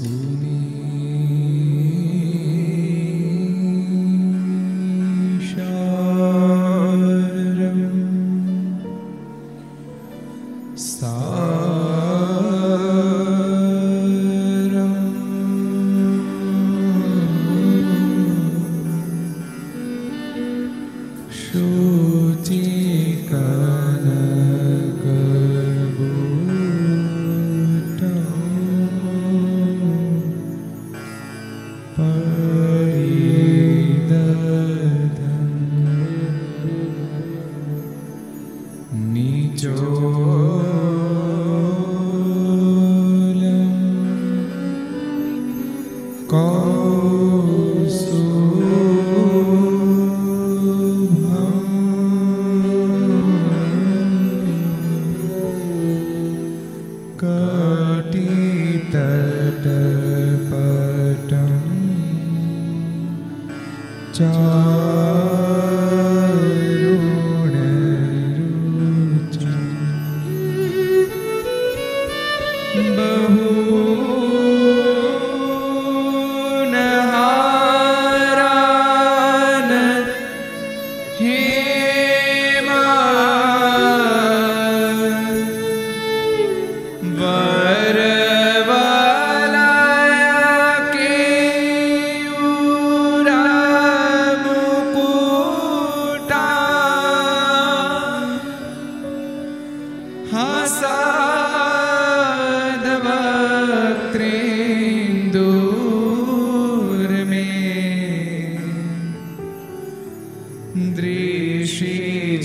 Mm.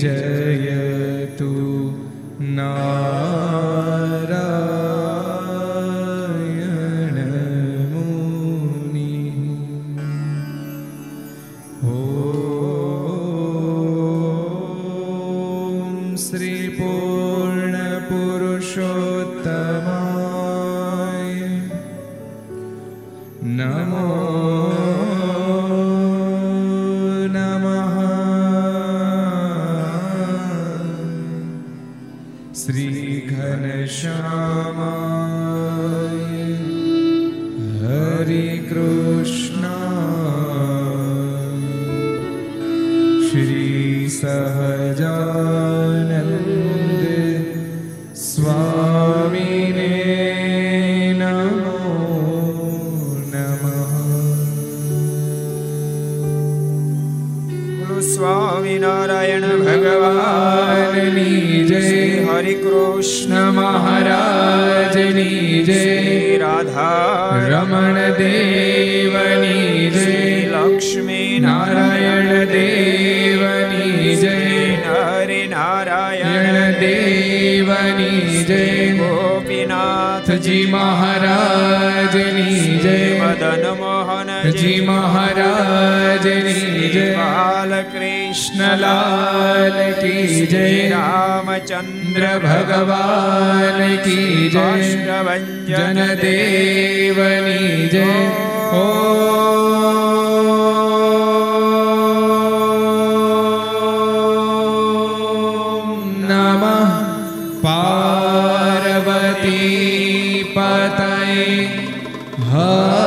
જયતુ ના पतये हर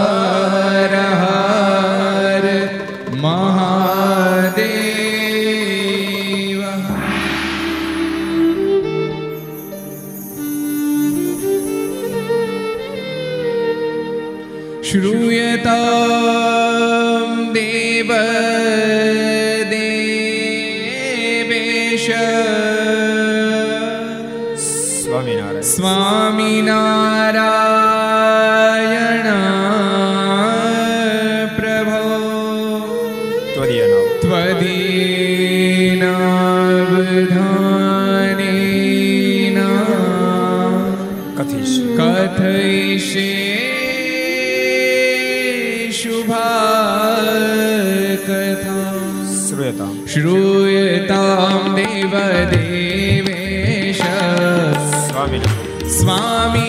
श्रूयतां देवदेवेश स्वामि स्वामी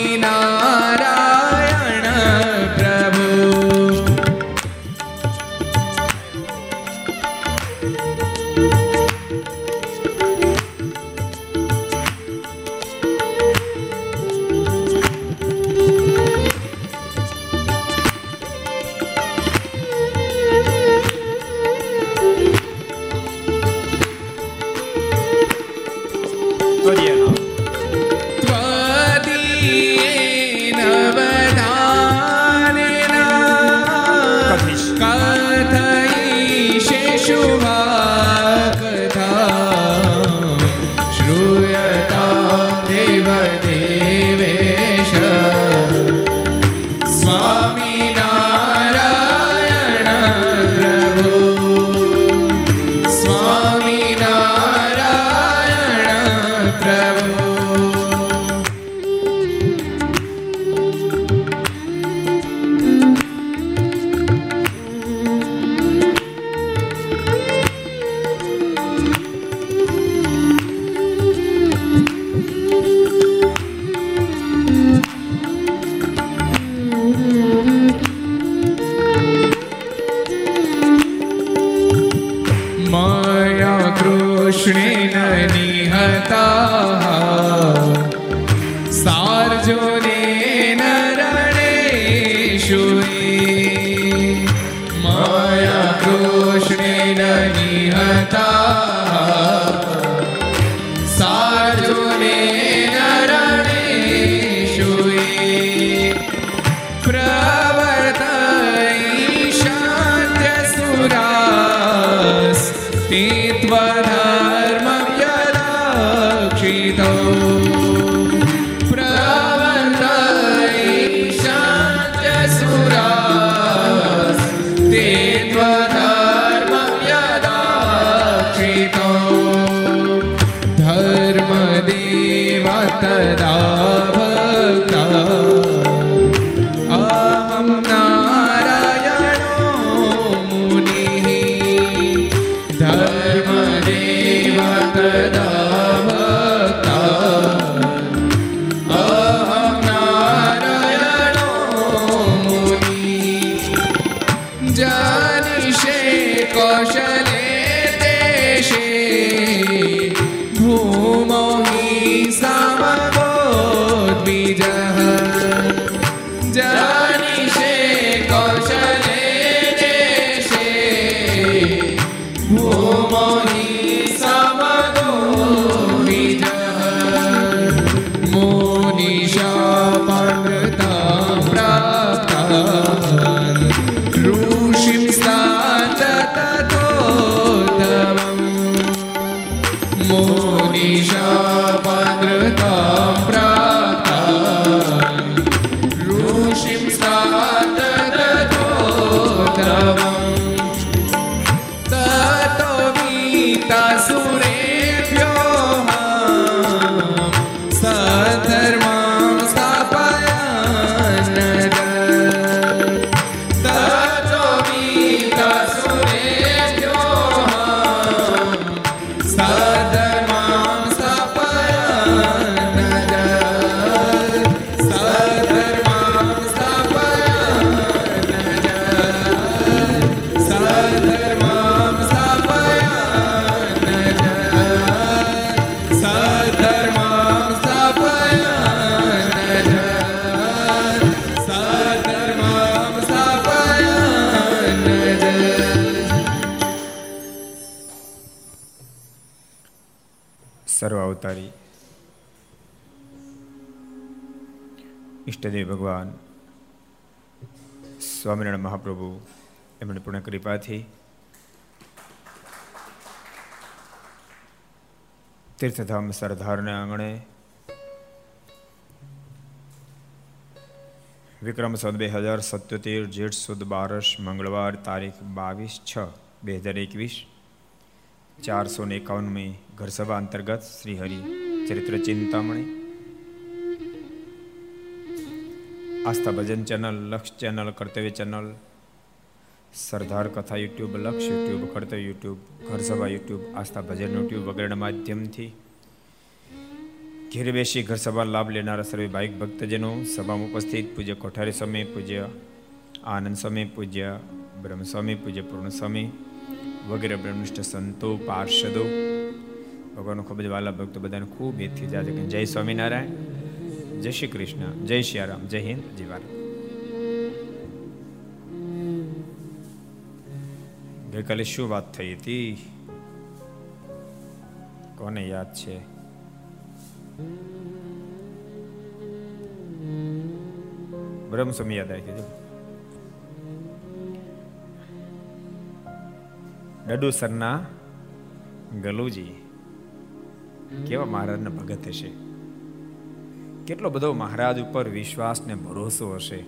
ભગવાન. સ્વામિનારાયણ મહાપ્રભુ, એમણે પૂર્ણ કૃપાથી તીર્થધામ સરદારના આંગણે વિક્રમ સદ બે હજાર સત્યોતેર જેઠ સુદ બારસ, મંગળવાર તારીખ બાવીસ છ બે હજાર એકવીસ, ચારસો ને એકાવનમી ઘરસભા અંતર્ગત Shri Hari Charitra Chintamani. Aastha Bhajan channel, Laksh channel, Kartavya channel, Sardar Katha YouTube, Laksh YouTube, કર્તવ્ય યુટ્યુબ ઘર યુટ્યુબ, આસ્થા ભજન યુટ્યુબ વગેરેના માધ્યમથી ઘેર બેસી ઘર સભા લાભ લેનારા સર્વે ભાઈક ભક્તજનો, સભામાં ઉપસ્થિત, પૂજ્ય કોઠારી સ્વામી, પૂજ્ય આનંદ સ્વામી, પૂજ્ય બ્રહ્મ સ્વામી પૂજ્ય પૂર્ણ સ્વામી વગેરે બ્રહ્મનિષ્ઠ સંતો, પાર્ષદો, ભગવાનનો ખૂબ જ વાલા ભક્તો બધાને ખૂબ એથી જાજે જય સ્વામિનારાયણ. જય શ્રી કૃષ્ણ. જય શ્રી રામ. જય હિન્દ. જય ભારત. ગઈકાલે શું વાત થઈ હતી? કોને યાદ છે? બ્રહ્મ સ્વામી યાદ આવી ગયું ડડુસરના ગલુજી. કેવા મહારાજના ભગત હશે. કેટલો બધો મહારાજ ઉપર વિશ્વાસ ને ભરોસો હશે?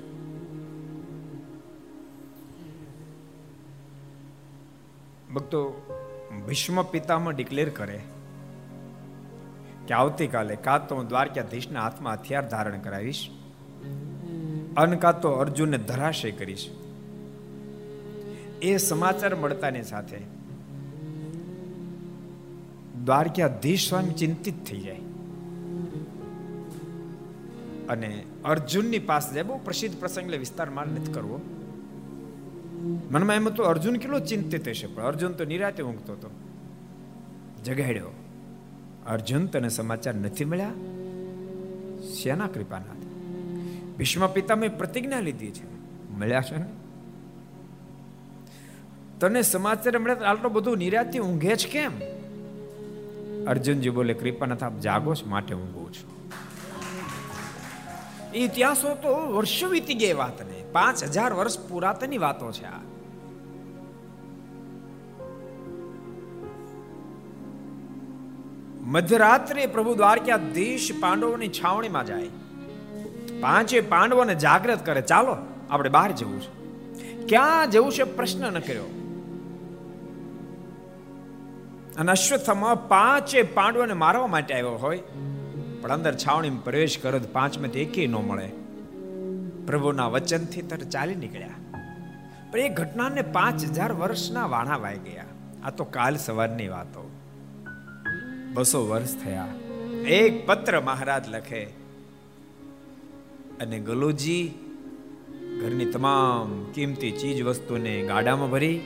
ભક્તો, ભીષ્મ પિતામાં ડિક્લેર કરે કે આવતીકાલે કાં તો હું દ્વારકાધીશના હાથમાં હથિયાર ધારણ કરાવીશ અન કાં તો અર્જુનને ધરાશય કરીશ. એ સમાચાર મળતાની સાથે દ્વારકાધીશ સ્વામી ચિંતિત થઈ જાય. અને અર્જુનની પાસે જાય બહુ પ્રસિદ્ધ પ્રસંગ એટલે વિસ્તારમાં નથી કરવો. મનમાં એમ હતું, અર્જુન કેટલો ચિંતિત હશે, પણ અર્જુન તો નિરાતે ઊંઘતો હતો. જગાડ્યો. અર્જુન તને સમાચાર નથી મળ્યા? શેના કૃપાના ભીષ્મ પિતામે પ્રતિજ્ઞા લીધી છે. મળ્યા છે ને? તને સમાચાર મળ્યા આટલો બધું નિરાતે ઊંઘે છે કેમ? અર્જુનજી બોલે, કૃપાનાથ, આપ જાગો છો, માટે ઊંઘું છું. ઇતિહાસો તો વર્ષો વીતી ગઈ વાતને. પાંચ હજાર વર્ષ પુરાતનની વાતો છે આ. મધ્યરાત્રે પ્રભુ દ્વારકાધીશ પાંડવોની છાવણીમાં જાય. પાંચે પાંડવોને જાગૃત કરે. ચાલો, આપણે બહાર જવું છે. ક્યાં જવું છે પ્રશ્ન ન કર્યો. અને અશ્વત્થામાં પાંચે પાંડવોને મારવા માટે આવ્યો હોય. પણ અંદર છાવણીમાં પ્રવેશ કરો તો પાંચમાંથી એકે ન મળે. પ્રભુના વચનથી તર ચાલી નીકળ્યા. પણ એ ઘટનાને પાંચ હજાર વર્ષના વાણા વાઈ ગયા. આ તો કાલ સવારની વાતો. બસો વર્ષ થયા. એક પત્ર મહારાજ લખે. અને ગલુજી ઘરની તમામ કિંમતી ચીજ વસ્તુને ગાડામાં ભરી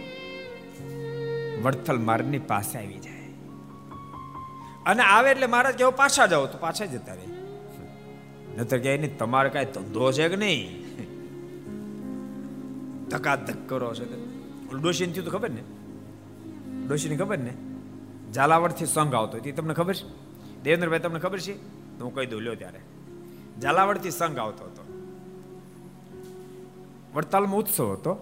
વડથલ માર્ગની પાસે આવી અને આવે એટલે મહારાજ કેવો પાછા જાઓ તો પાછા જતા રહે. નતર કે નહીં તમારે કાંઈ ધંધો છે કે નહીં? ધક્કા ધક કરો છે ડોશીને થયું તો ખબર ને? ડોશીની ખબર ને? ઝાલાવાડથી સંઘ આવતો હતી તમને ખબર છે? દેવેન્દ્રભાઈ, તમને ખબર છે? તો હું કહી દઉં, લ્યો ત્યારે. ઝાલાવાડથી સંઘ આવતો હતો. વડતાલમાં ઉત્સવ હતો.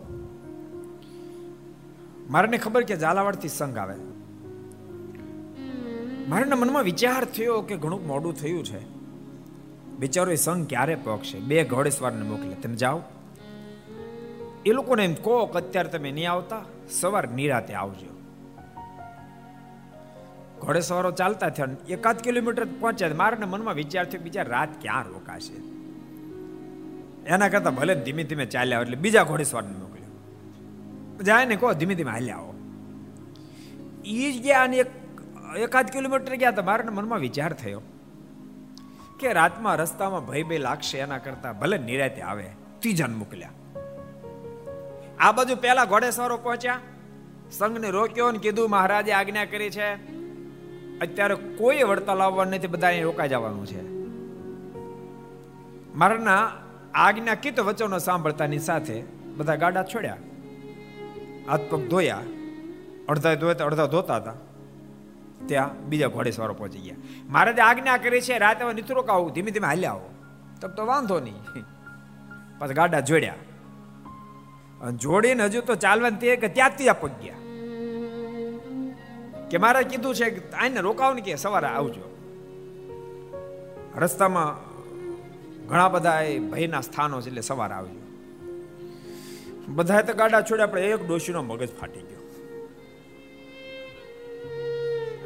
મારાને ખબર કે ઝાલાવાડથી સંઘ આવે. મારાના મનમાં વિચાર થયો કે ઘણું મોડું થયું છે. બિચારો એ સંઘ ક્યારે પહોંચશે બે ઘોડેસવારને મોકલે. તમે જાઓ. એ લોકોને એમ કહો કે અત્યારે તમે નહીં આવતા, સવાર નિરાતે આવજો. ઘોડેસવારો ચાલતા થયા એકાદ કિલોમીટર પહોંચ્યા મારાના મનમાં વિચાર થયો બીજા રાત ક્યાં રોકાશે? એના કરતા ભલે ધીમે ધીમે ચાલ્યા એટલે બીજા ઘોડેસવારને મોકલ્યો. જાય ને કહો, ધીમે ધીમે હાલ્યા આવો. એ ગયા અને એક એકાદ કિલોમીટર ગયા તો મારા મનમાં વિચાર થયો કે રાતમાં રસ્તામાં ભય બે લાગશે એના કરતા ભલે નિરાતે આવે, ત્રીજાને મોકલ્યા. આ બાજુ પહેલા ઘોડેસવારો પહોંચ્યા. સંઘને રોક્યો ને કીધું, મહારાજે આજ્ઞા કરી છે, અત્યારે કોઈ વડતાલ આવવાનું નથી બધા રોકાઈ જવાનું છે. મારાના આજ્ઞા કીધો વચનો સાંભળતાની સાથે બધા ગાડા છોડ્યા. હાથ પગ ધોયા. અડધા ધોયા અડધા ધોતા હતા. ત્યાં બીજા ઘોડેસવારો પહોંચી ગયા. મહારાજે આજ્ઞા કરી છે, રાતે નીતરો આવું? ધીમે ધીમે હાલ્યા આવો. તબ તો વાંધો નહીં. પછી ગાડા જોડ્યા. જોડીને હજુ તો ચાલવાનું તે કે ત્યાંથી આ પગ્યા કે મારે કીધું છે કે આને રોકાવ ને કે સવારે આવજો. રસ્તામાં ઘણા બધા એ ભયના સ્થાનો છે એટલે સવારે આવજો. બધા તો ગાડા છોડ્યા, પણ એક ડોશીનો મગજ ફાટી ગયો.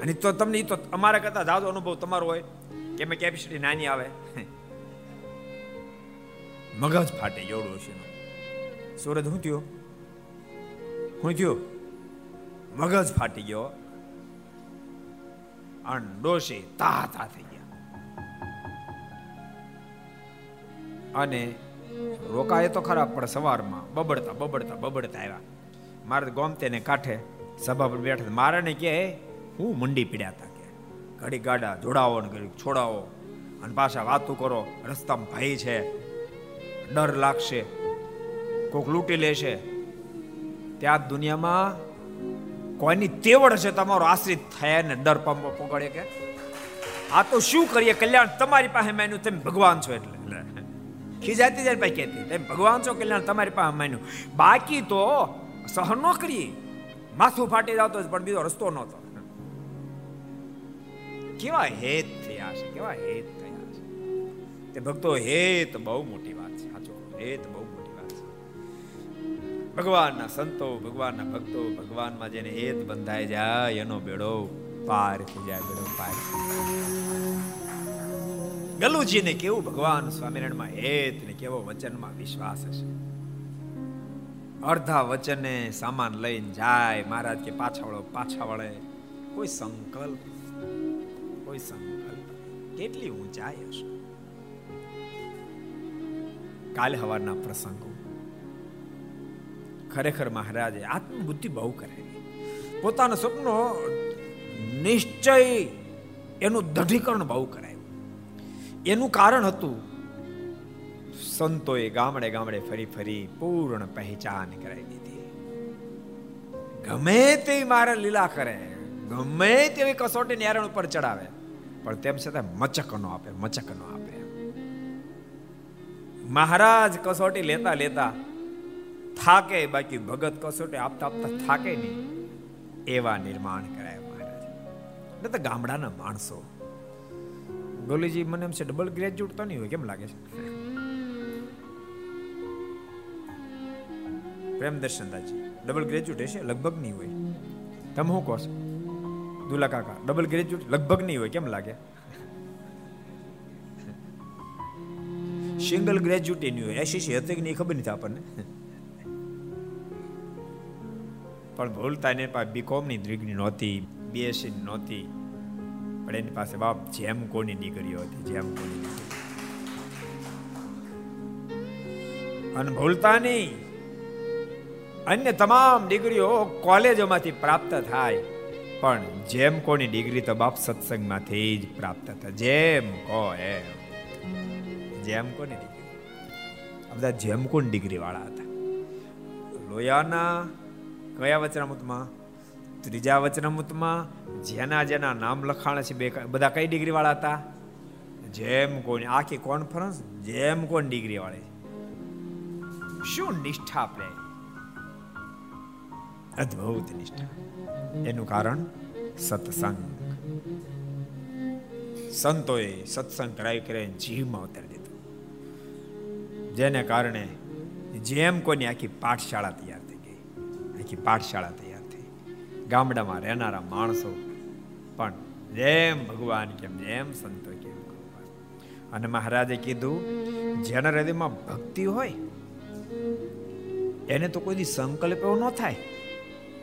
અને તો તમને તો અમારા કરતા જાજો અનુભવ તમારો હોય કે મેં કેપેસિટી નાની આવે. મગજ ફાટી ગયો છે સુરત હું થયો? હું થયું? મગજ ફાટી ગયો. અને ડોશી તા તા થઈ ગયા. અને રોકાય તો ખરા પણ સવારમાં બબડતા બબડતા બબડતા આવ્યા. મારે ગોમતેને કાંઠે સભા પર બેઠા મારે ને કે હું મંડી પીડ્યા હતા કે ઘડી ગાડા જોડાવો ને ઘડી છોડાવો અને પાછા વાતો કરો, રસ્તામાં ભાઈ છે, ડર લાગશે, કોક લૂંટી લેશે. ત્યાં દુનિયામાં કોઈની તેવડ છે તમારો આશ્રિત થયા ને ડર પકડે કે? આ તો શું કરીએ? કલ્યાણ તમારી પાસે માન્યું, તમે ભગવાન છો એટલે. ખીજાતી જાય પાસે કહેતી, તમે ભગવાન છો, કલ્યાણ તમારી પાસે માન્યું. બાકી તો સહન ન કરીએ. માથું ફાટી જતો પણ બીજો રસ્તો નહોતો. કેવા હેત થયા છે, કેવા હેત થયા છે. તે ભક્તો, હેત બહુ મોટી વાત છે, સાચો હેત બહુ મોટી વાત છે. ભગવાનના સંતો, ભગવાનના ભક્તો, ભગવાનમાં જેને હેત બંધાઈ જાય, એનો બેડો પાર થઈ જાય, બેડો પાર ગલુજીને કેવું ભગવાન સ્વામિનારાયણમાં હેત ને કેવો વચનમાં વિશ્વાસ હશે? અડધા વચને સામાન લઈને જાય, મહારાજ કે પાછા વળો, પાછા વળે. કોઈ સંકલ્પ કોઈ સંકલ્પ કેટલી ઊંચાઈ હશે? કાલે હવારના પ્રસંગો. ખરેખર મહારાજે આત્મબુદ્ધિ બહુ કરેલી. પોતાના સ્વપ્નો નિશ્ચય એનું દઢીકરણ બહુ કરાયું. એનું કારણ હતું સંતોએ ગામડે ગામડે ફરી ફરી પૂર્ણ પહેચાન કરાવી દીધી. ગમે તેવી મારે લીલા કરે, ગમે તેવી કસોટી નેરણ ઉપર ચડાવે પણ તેમ છતાં મચક નો આપે મચક નો આપે. મહારાજ કસોટી લેતા લેતા થાકે, બાકી ભગત કસોટી આપતા આપતા થાકે નહીં. એવા નિર્માણ કરાય મહારાજ. એટલે તો ગામડાના માણસો. ગોલીજી, મને એમ છે ડબલ ગ્રેજ્યુએટ તો નહીં હોય, કેમ લાગે છે? પ્રેમ દર્શનદાજી ડબલ ગ્રેજ્યુએટ હશે, લગભગ નહીં હોય. તમે શું કહો છો? દુલા કાકા. ડબલ ગ્રેજ્યુએટ લગભગ નહીં હોય, કેમ લાગે? સિંગલ ગ્રેજ્યુએટ એની હોય. એસીસી હતી કે નહીં ખબર નથી આપણને. પણ ભૂલતા એને પાસે બીકોમની ડિગ્રી નહોતી બીએસસી નહોતી. પણ એની પાસે બાપ જેમ કોની દીકરીઓ હતી, જેમ કોની અને ભૂલતા નહીં. અન્ય તમામ ડિગ્રીઓ કોલેજોમાંથી પ્રાપ્ત થાય. પણ જેમ કોની ડિગ્રી તો બાપ સત્સંગમાંથી જ પ્રાપ્ત થાય જેમ કો એમ જેમ કોની ડિગ્રી? બધા જેમ કોણ ડિગ્રી વાળા હતા? લોયાના કયા વચનામૃતમાં? ત્રીજા વચનામૃતમાં જેના જેના નામ લખાણ છે બે બધા કઈ ડિગ્રી વાળા હતા? જેમ કોની, આખી કોન્ફરન્સ જેમ કોણ ડિગ્રી વાળી શું નિષ્ઠા આપણે અદ્ભુત નિષ્ઠા. એનું કારણ સત્સંગ. સંતોએ સત્સંગ કરાવી કરીને જીવમાં ઉતારી દીધું. જેને કારણે જેમ કોઈની આખી પાઠશાળા તૈયાર થઈ ગઈ, આખી પાઠશાળા તૈયાર થઈ. ગામડામાં રહેનારા માણસો પણ જેમ ભગવાન કેમ, જેમ સંતો કેમ અને મહારાજે કીધું, જેના હૃદયમાં ભક્તિ હોય, એને તો કોઈ સંકલ્પ એવો ન થાય.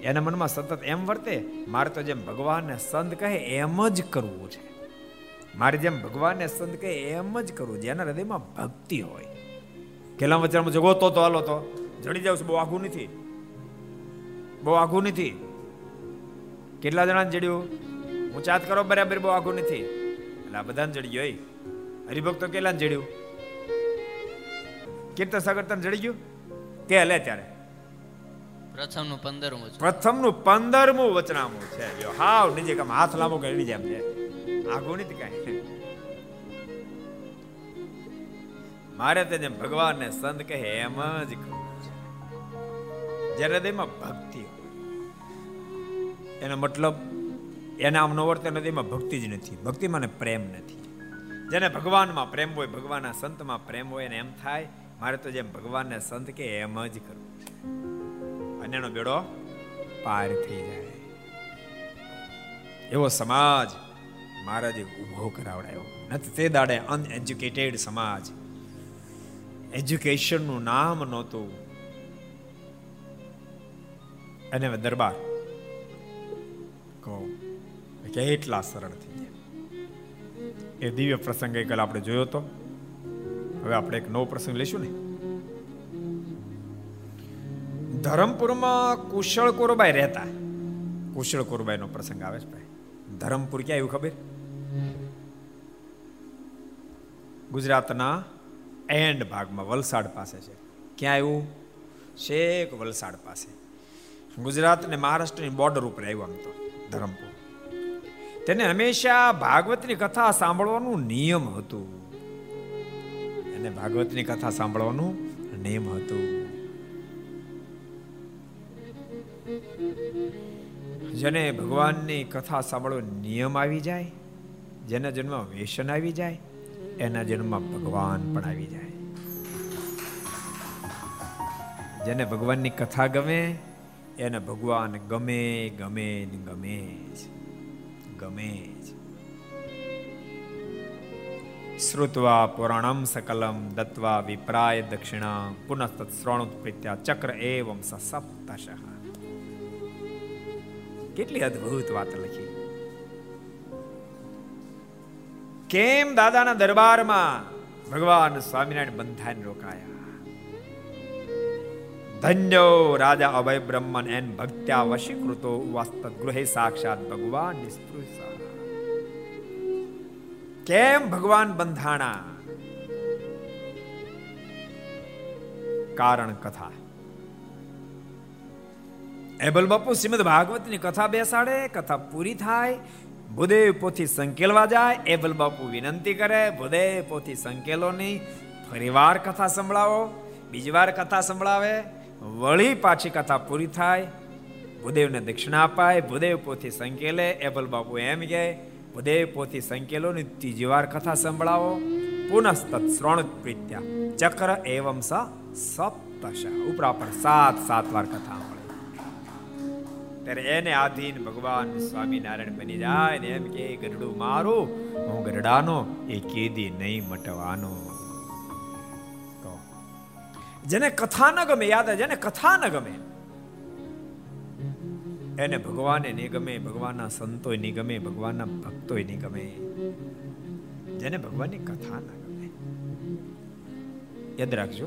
એના મનમાં સતત એમ વર્તે, મારે તો જેમ ભગવાનને સંત કહે એમ જ કરવું છે. મારે જેમ ભગવાનને સંત કહે એમ જ કરવું જેના હૃદયમાં ભક્તિ હોય. કેલા વચનમાં જગો તો, હાલો તો. જડી જાવ બહુ આઘું નથી. બહુ આઘું નથી. કેટલા જણા જડ્યું? હું ચાત કરો, બરાબર, બહુ આઘું નથી. એટલે આ બધાને જડી ગયો હરિભક્તો કેટલા જડ્યું? કીર્તન સાગર તને જડી ગયું? કે લે ત્યારે? પ્રથમનું પંદરમું છે. પ્રથમનું પંદરમું વચનામું છે. જો હાવ નીચે કામ હાથ લાંબો કરી જેમ છે. આઘું નથી કાંઈ. મારે તો જેમ ભગવાનને સંત કહે એમ જ છે. હૃદયમાં ભક્તિ એનો મતલબ એના આમ નો વર્તે હૃદયમાં ભક્તિ જ નથી. ભક્તિ મને પ્રેમ નથી. જેને ભગવાનમાં પ્રેમ હોય, ભગવાનના સંતમાં પ્રેમ હોય એને એમ થાય, મારે તો જેમ ભગવાનને સંત કે એમ જ કરવું છે બેડો પાર થઈ જાય. એવો સમાજ મહારાજે ઊભો કરાવડાયો. નથી તે દાડે અનએજ્યુકેટેડ સમાજ. એજ્યુકેશનનું નામ નહોતું. અને હવે દરબાર કહો કેટલા સરળ થઈ ગયા. એ દિવ્ય પ્રસંગ ગઈકાલે આપણે જોયો તો. હવે આપણે એક નવો પ્રસંગ લઈશું ને? ધરમપુરમાં કુશળ કોરબાઈ રહેતા. કુશળ કોરબાઈનો પ્રસંગ આવે છે ભાઈ. ધરમપુર ક્યાં આવ્યું ખબર? ગુજરાતના એન્ડ ભાગમાં વલસાડ પાસે છે. ક્યાં આવ્યું? શેક વલસાડ પાસે. ગુજરાત અને મહારાષ્ટ્રની બોર્ડર ઉપર આવ્યું આમ તો, ધરમપુર. તેને હંમેશા ભાગવતની કથા સાંભળવાનું નિયમ હતું. એને ભાગવતની કથા સાંભળવાનું નિયમ હતું. જેને ભગવાનની કથા સાંભળવો નિયમ આવી જાય, જેના જન્મ વેસન આવી જાય, એના જન્મમાં ભગવાન પણ આવી જાય. જેને ભગવાનની કથા ગમે, એને ભગવાન ગમે ગમે ગમે જ ગમે જ. શ્રુત્વા પુરાણમ સકલમ, દત્વા વિપ્રાય દક્ષિણા પુનઃ તત્શ્રણુત પ્રીત્યા ચક્ર એવમ સપ્તશ. કેટલી અદ્ભુત વાત લખી. કેમ દાદાના દરબારમાં ભગવાન સ્વામિનારાયણ બંધાઈને રોકાયા? ધન્યો રાજા અભય બ્રહ્મન એન ભક્ત્યા વશીકૃતો વાસ્ત ગૃહે સાક્ષાત ભગવાન નિસ્પૃશા કેમ ભગવાન બંધાણા? કારણ કથા. એબલ બાપુ શ્રીમદ ભાગવતની કથા બેસાડે, કથા પૂરી થાય ભૂદેવ પોથી સંકેલવા જાય, એબલ બાપુ વિનંતી કરે ભૂદેવ પોથી સંકેલો નહીં ફરીવાર કથા સંભળાવો, બીજી વાર કથા સંભળાવે, વળી પાછી કથા પૂરી થાય, ભૂદેવને દક્ષિણા અપાય ભૂદેવ પોથી સંકેલે, એબલ બાપુ એમ કહે ભૂદેવ પોથી સંકેલો ની ત્રીજી વાર કથા સંભળાવો પુનઃ શ્રવણ પ્રીત્યા ચક્ર એવમ સ સપ્તશ ઉપરા પર સાત સાત વાર કથા ત્યારે એને આધીન ભગવાન સ્વામિનારાયણ બની જાય ને એમ કે, ગરડું મારું, હું ગરડાનો, એ કેદી નહીં મટવાનો. જેને કથા ન ગમે, યાદ જેને કથા ન ગમે, એને ભગવાને નહીં ગમે, ભગવાનના સંતોય નહીં ગમે, ભગવાનના ભક્તોય નહીં ગમે. જેને ભગવાનની કથા ના ગમે. યાદ રાખજો,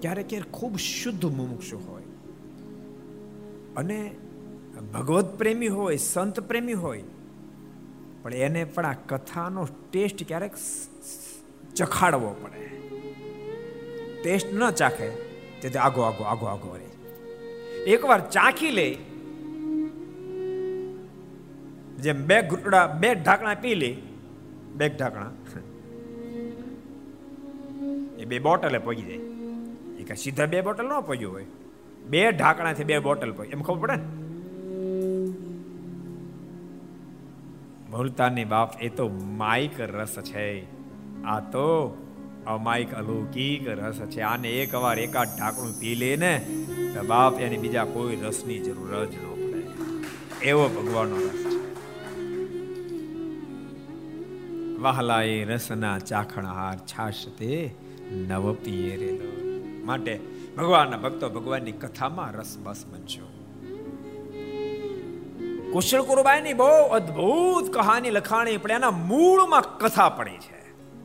ક્યારેક ક્યારેક ખૂબ શુદ્ધ મુમુક્ષુ હોય. અને ભગવત પ્રેમી હોય, સંત પ્રેમી હોય, પણ એને પણ આ કથાનો ટેસ્ટ ક્યારેક ચખાડવો પડે. ટેસ્ટ ન ચાખે, તેથી આગો આગો આગો આગો રહે એકવાર ચાખી લે. જેમ બે ઘૂંટડા, બે ઢાંકણા પી લે. બે ઢાંકણા. એ બે બોટલે પગી જાય. એ કાંઈ સીધા બે બોટલ ન પગ્યું હોય. બે ઢાંકણાથી બે બોટલ પગી એમ ખબર પડે ને? ભૂલતાની બાપ એ તો માઇક રસ છે. આ તો અમાયિક અલૌકિક રસ છે. આને એક વાર એકાદ ઢાંકણું પી લે ને તો બાપ એને બીજા કોઈ રસની જરૂર જ ન પડે. એવો ભગવાનનો રસ છે. વહલા એ રસના ચાખણહાર છાશ તે નવ પિયેરેલો માટે ભગવાનના ભક્તો ભગવાનની કથામાં રસ બસ બનશો કુશળ કુરબાઈની બહુ અદ્ભુત કહાની, લખાણી, પણ એના મૂળમાં કથા પડી છે.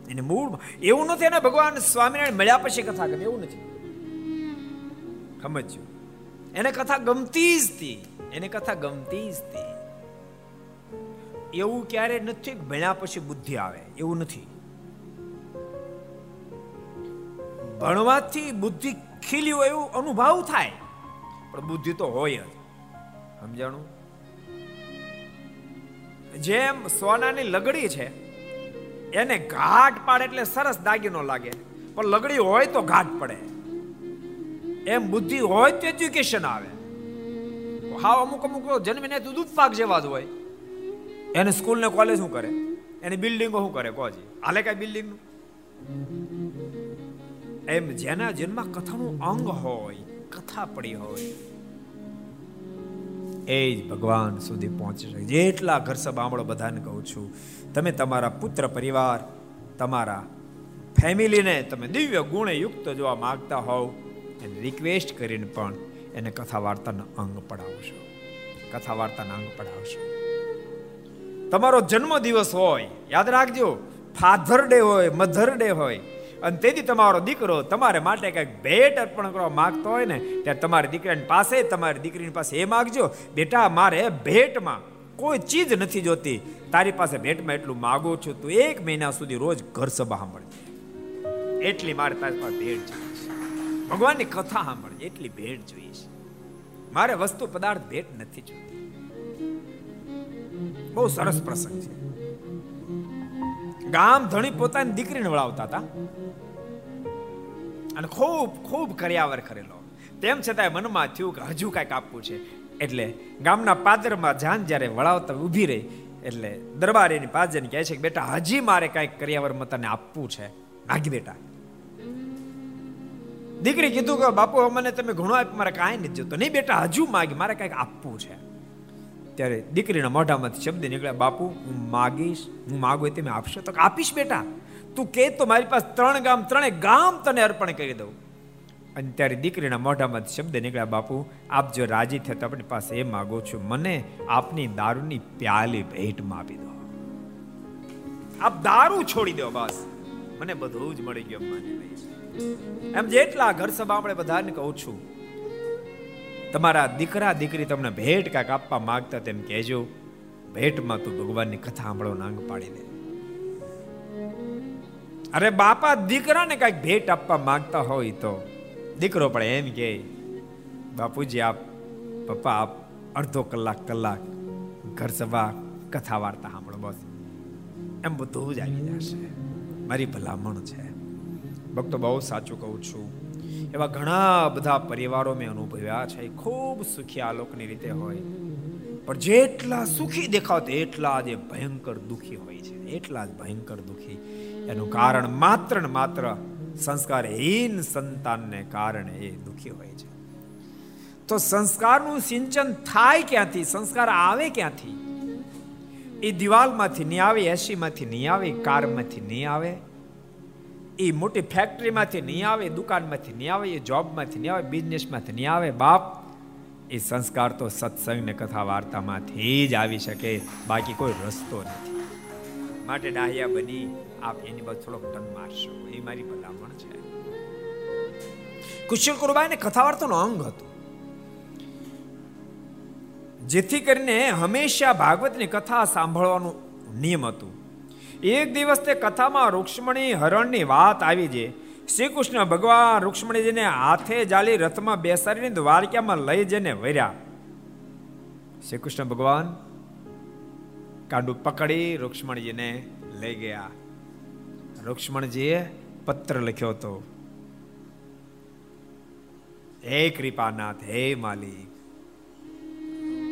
એને મૂળમાં, એવું નથી એને ભગવાન સ્વામિનારાયણ મળ્યા પછી કથા ગમે, એવું નથી. સમજ્યું? એને કથા ગમતી જ હતી, એને કથા ગમતી જ હતી. એવું ક્યારે નથી ભણ્યા પછી બુદ્ધિ આવે, એવું નથી. ભણવાથી બુદ્ધિ ખીલી હોય એવું અનુભવ થાય, પણ બુદ્ધિ તો હોય જ. સમજાણું? જેમ સોનાની લગડી છે, એને ઘાટ પાડે એટલે સરસ દાગીનો લાગે. પણ લગડી હોય તો ઘાટ પડે. એમ બુદ્ધિ હોય તો એજ્યુકેશન આવે. હાવ અમુક અમુક જન્મીને તો દૂધ પાક જેવા જ હોય. એને સ્કૂલ ને કોલેજ શું કરે? એની બિલ્ડિંગો શું કરે? કોજી હાલે કઈ બિલ્ડિંગ એમ જેના જન્મ કથાનું અંગ હોય, કથા પડી હોય એ જ ભગવાન સુધી પહોંચી શકે. જેટલા ઘર સભામળો બધાને કહું છું, તમે તમારા પુત્ર પરિવાર, તમારા ફેમિલીને તમે દિવ્ય ગુણે યુક્ત જોવા માંગતા હોવ, એને રિક્વેસ્ટ કરીને પણ એને કથા વાર્તાનો અંગ પડાવશો. કથા વાર્તાના અંગ પડાવશો. તમારો જન્મ દિવસ હોય, યાદ રાખજો ફાધર ડે હોય મધર ડે હોય અને તેથી તમારો દીકરો તમારે માટે કંઈક ભેટ અર્પણ કરવા માંગતો હોય ને, ત્યારે તમારી દીકરાની પાસે, તમારી દીકરીની પાસે એ માગજો, બેટા, મારે ભેટમાં કોઈ ચીજ નથી જોતી. તારી પાસે ભેટમાં એટલું માગું છું, તું એક મહિના સુધી રોજ ઘર સભા સાંભળજે. એટલી મારે તારી પાસે ભેટ જોઈએ ભગવાનની કથા સાંભળજે, એટલી ભેટ જોઈએ છે. મારે વસ્તુ પદાર્થ ભેટ નથી જોતી. બહુ સરસ પ્રસંગ છે. ગામ ધણી પોતાની દીકરીને વળાવતા હતા. અને ખૂબ ખૂબ કર્યાવર કરેલો. તેમ છતાંય મનમાં થયું કે હજુ કાંઈક આપવું છે. એટલે ગામના પાદરમાં જાન જ્યારે વળાવતા ઊભી રહી, એટલે દરબાર એની પાસે કહે છે કે, બેટા, હજી મારે કાંઈક કર્યાવર તને આપવું છે. માગી બેટા. દીકરી કીધું કે, બાપુ, મને તમે ઘણો આપ મારે કાંઈ નથી જોતો નહીં બેટા, હજુ માગી, મારે કાંઈક આપવું છે. ત્યારે દીકરીના મોઢામાંથી શબ્દ નીકળ્યા, બાપુ, હું માગીશ, હું માગું તમે આપશો તો આપીશ બેટા. તું કે તો મારી પાસે ત્રણ ગામ ત્રણે ગામ તને અર્પણ કરી દઉં. અને ત્યારે દીકરીના મોઢામાંથી શબ્દ નીકળ્યા, બાપુ, આપ જો રાજી થયા તો આપણી પાસે એ માગો છું, મને આપની દારૂની પ્યાલી ભેટમાં આપી દો. આપ દારૂ છોડી દો બસ. મને બધું જ મળી ગયું એમ જેટલા ઘર સભા આપણે બધાને કહું છું તમારા દીકરા દીકરી તમને ભેટ કાંક આપવા માંગતા તેમ કહેજો. ભેટમાં તું ભગવાનની કથા સાંભળો નાંગ પાડી દે અરે બાપા, દીકરાને કાંઈક ભેટ આપવા માંગતા હોય તો. દીકરો પણ એમ કે, બાપુજી, આપ, પપ્પા, આપ અડધો કલાક કલાક ઘર સભા કથા વાર્તા સાંભળો બસ. એમ બધું જ આવી જશે. મારી ભલામણ છે. ભક્તો, બહુ સાચું કહું છું. એવા ઘણા બધા પરિવારો મેં અનુભવ્યા છે. ખૂબ સુખી આ લોકની રીતે હોય. પણ જેટલા સુખી દેખાવ એટલા જ ભયંકર દુખી હોય છે. એટલા જ ભયંકર દુખી. એનું કારણ માત્ર ને માત્ર સંસ્કારહીન સંતાનને કારણે એ દુખી હોય છે. તો સંસ્કારનું સિંચન થાય ક્યાંથી? સંસ્કાર આવે ક્યાંથી? એ દિવાલમાંથી નહીં આવે, એસીમાંથી નહીં આવે કારમાંથી નહીં આવે. એ મોટી ફેક્ટરીમાંથી નહીં આવે, દુકાનમાંથી નહીં આવે એ જોબમાંથી નહીં આવે બિઝનેસમાંથી નહીં આવે, બાપ. એ સંસ્કાર તો સત્સંગને કથા વાર્તામાંથી જ આવી શકે, બાકી કોઈ રસ્તો નથી. માટે ડાહ્યા બની, આપ એની બાજુ થોડોક ટન મારશો. એ મારી ભલામણ છે. કુશલ કુરબાઈને કથા વાર્તાનો અંગ હતું. જેથી કરીને હંમેશા ભાગવતની કથા સાંભળવાનું નિયમ હતું. એક દિવસ તે કથામાં રૂક્ષ્મણી હરણની વાત આવી છે શ્રી કૃષ્ણ ભગવાન રૂક્ષ્મણીજીને હાથે જાળી રથમાં બેસાડીને દ્વારકામાં લઈ જઈને વર્યા શ્રી કૃષ્ણ ભગવાન, કાંડું પકડી રૂક્ષ્મણીજીને લઈ ગયા. રૂક્ષ્મણજીએ પત્ર લખ્યો હતો. હે કૃપાનાથ, હે માલિક.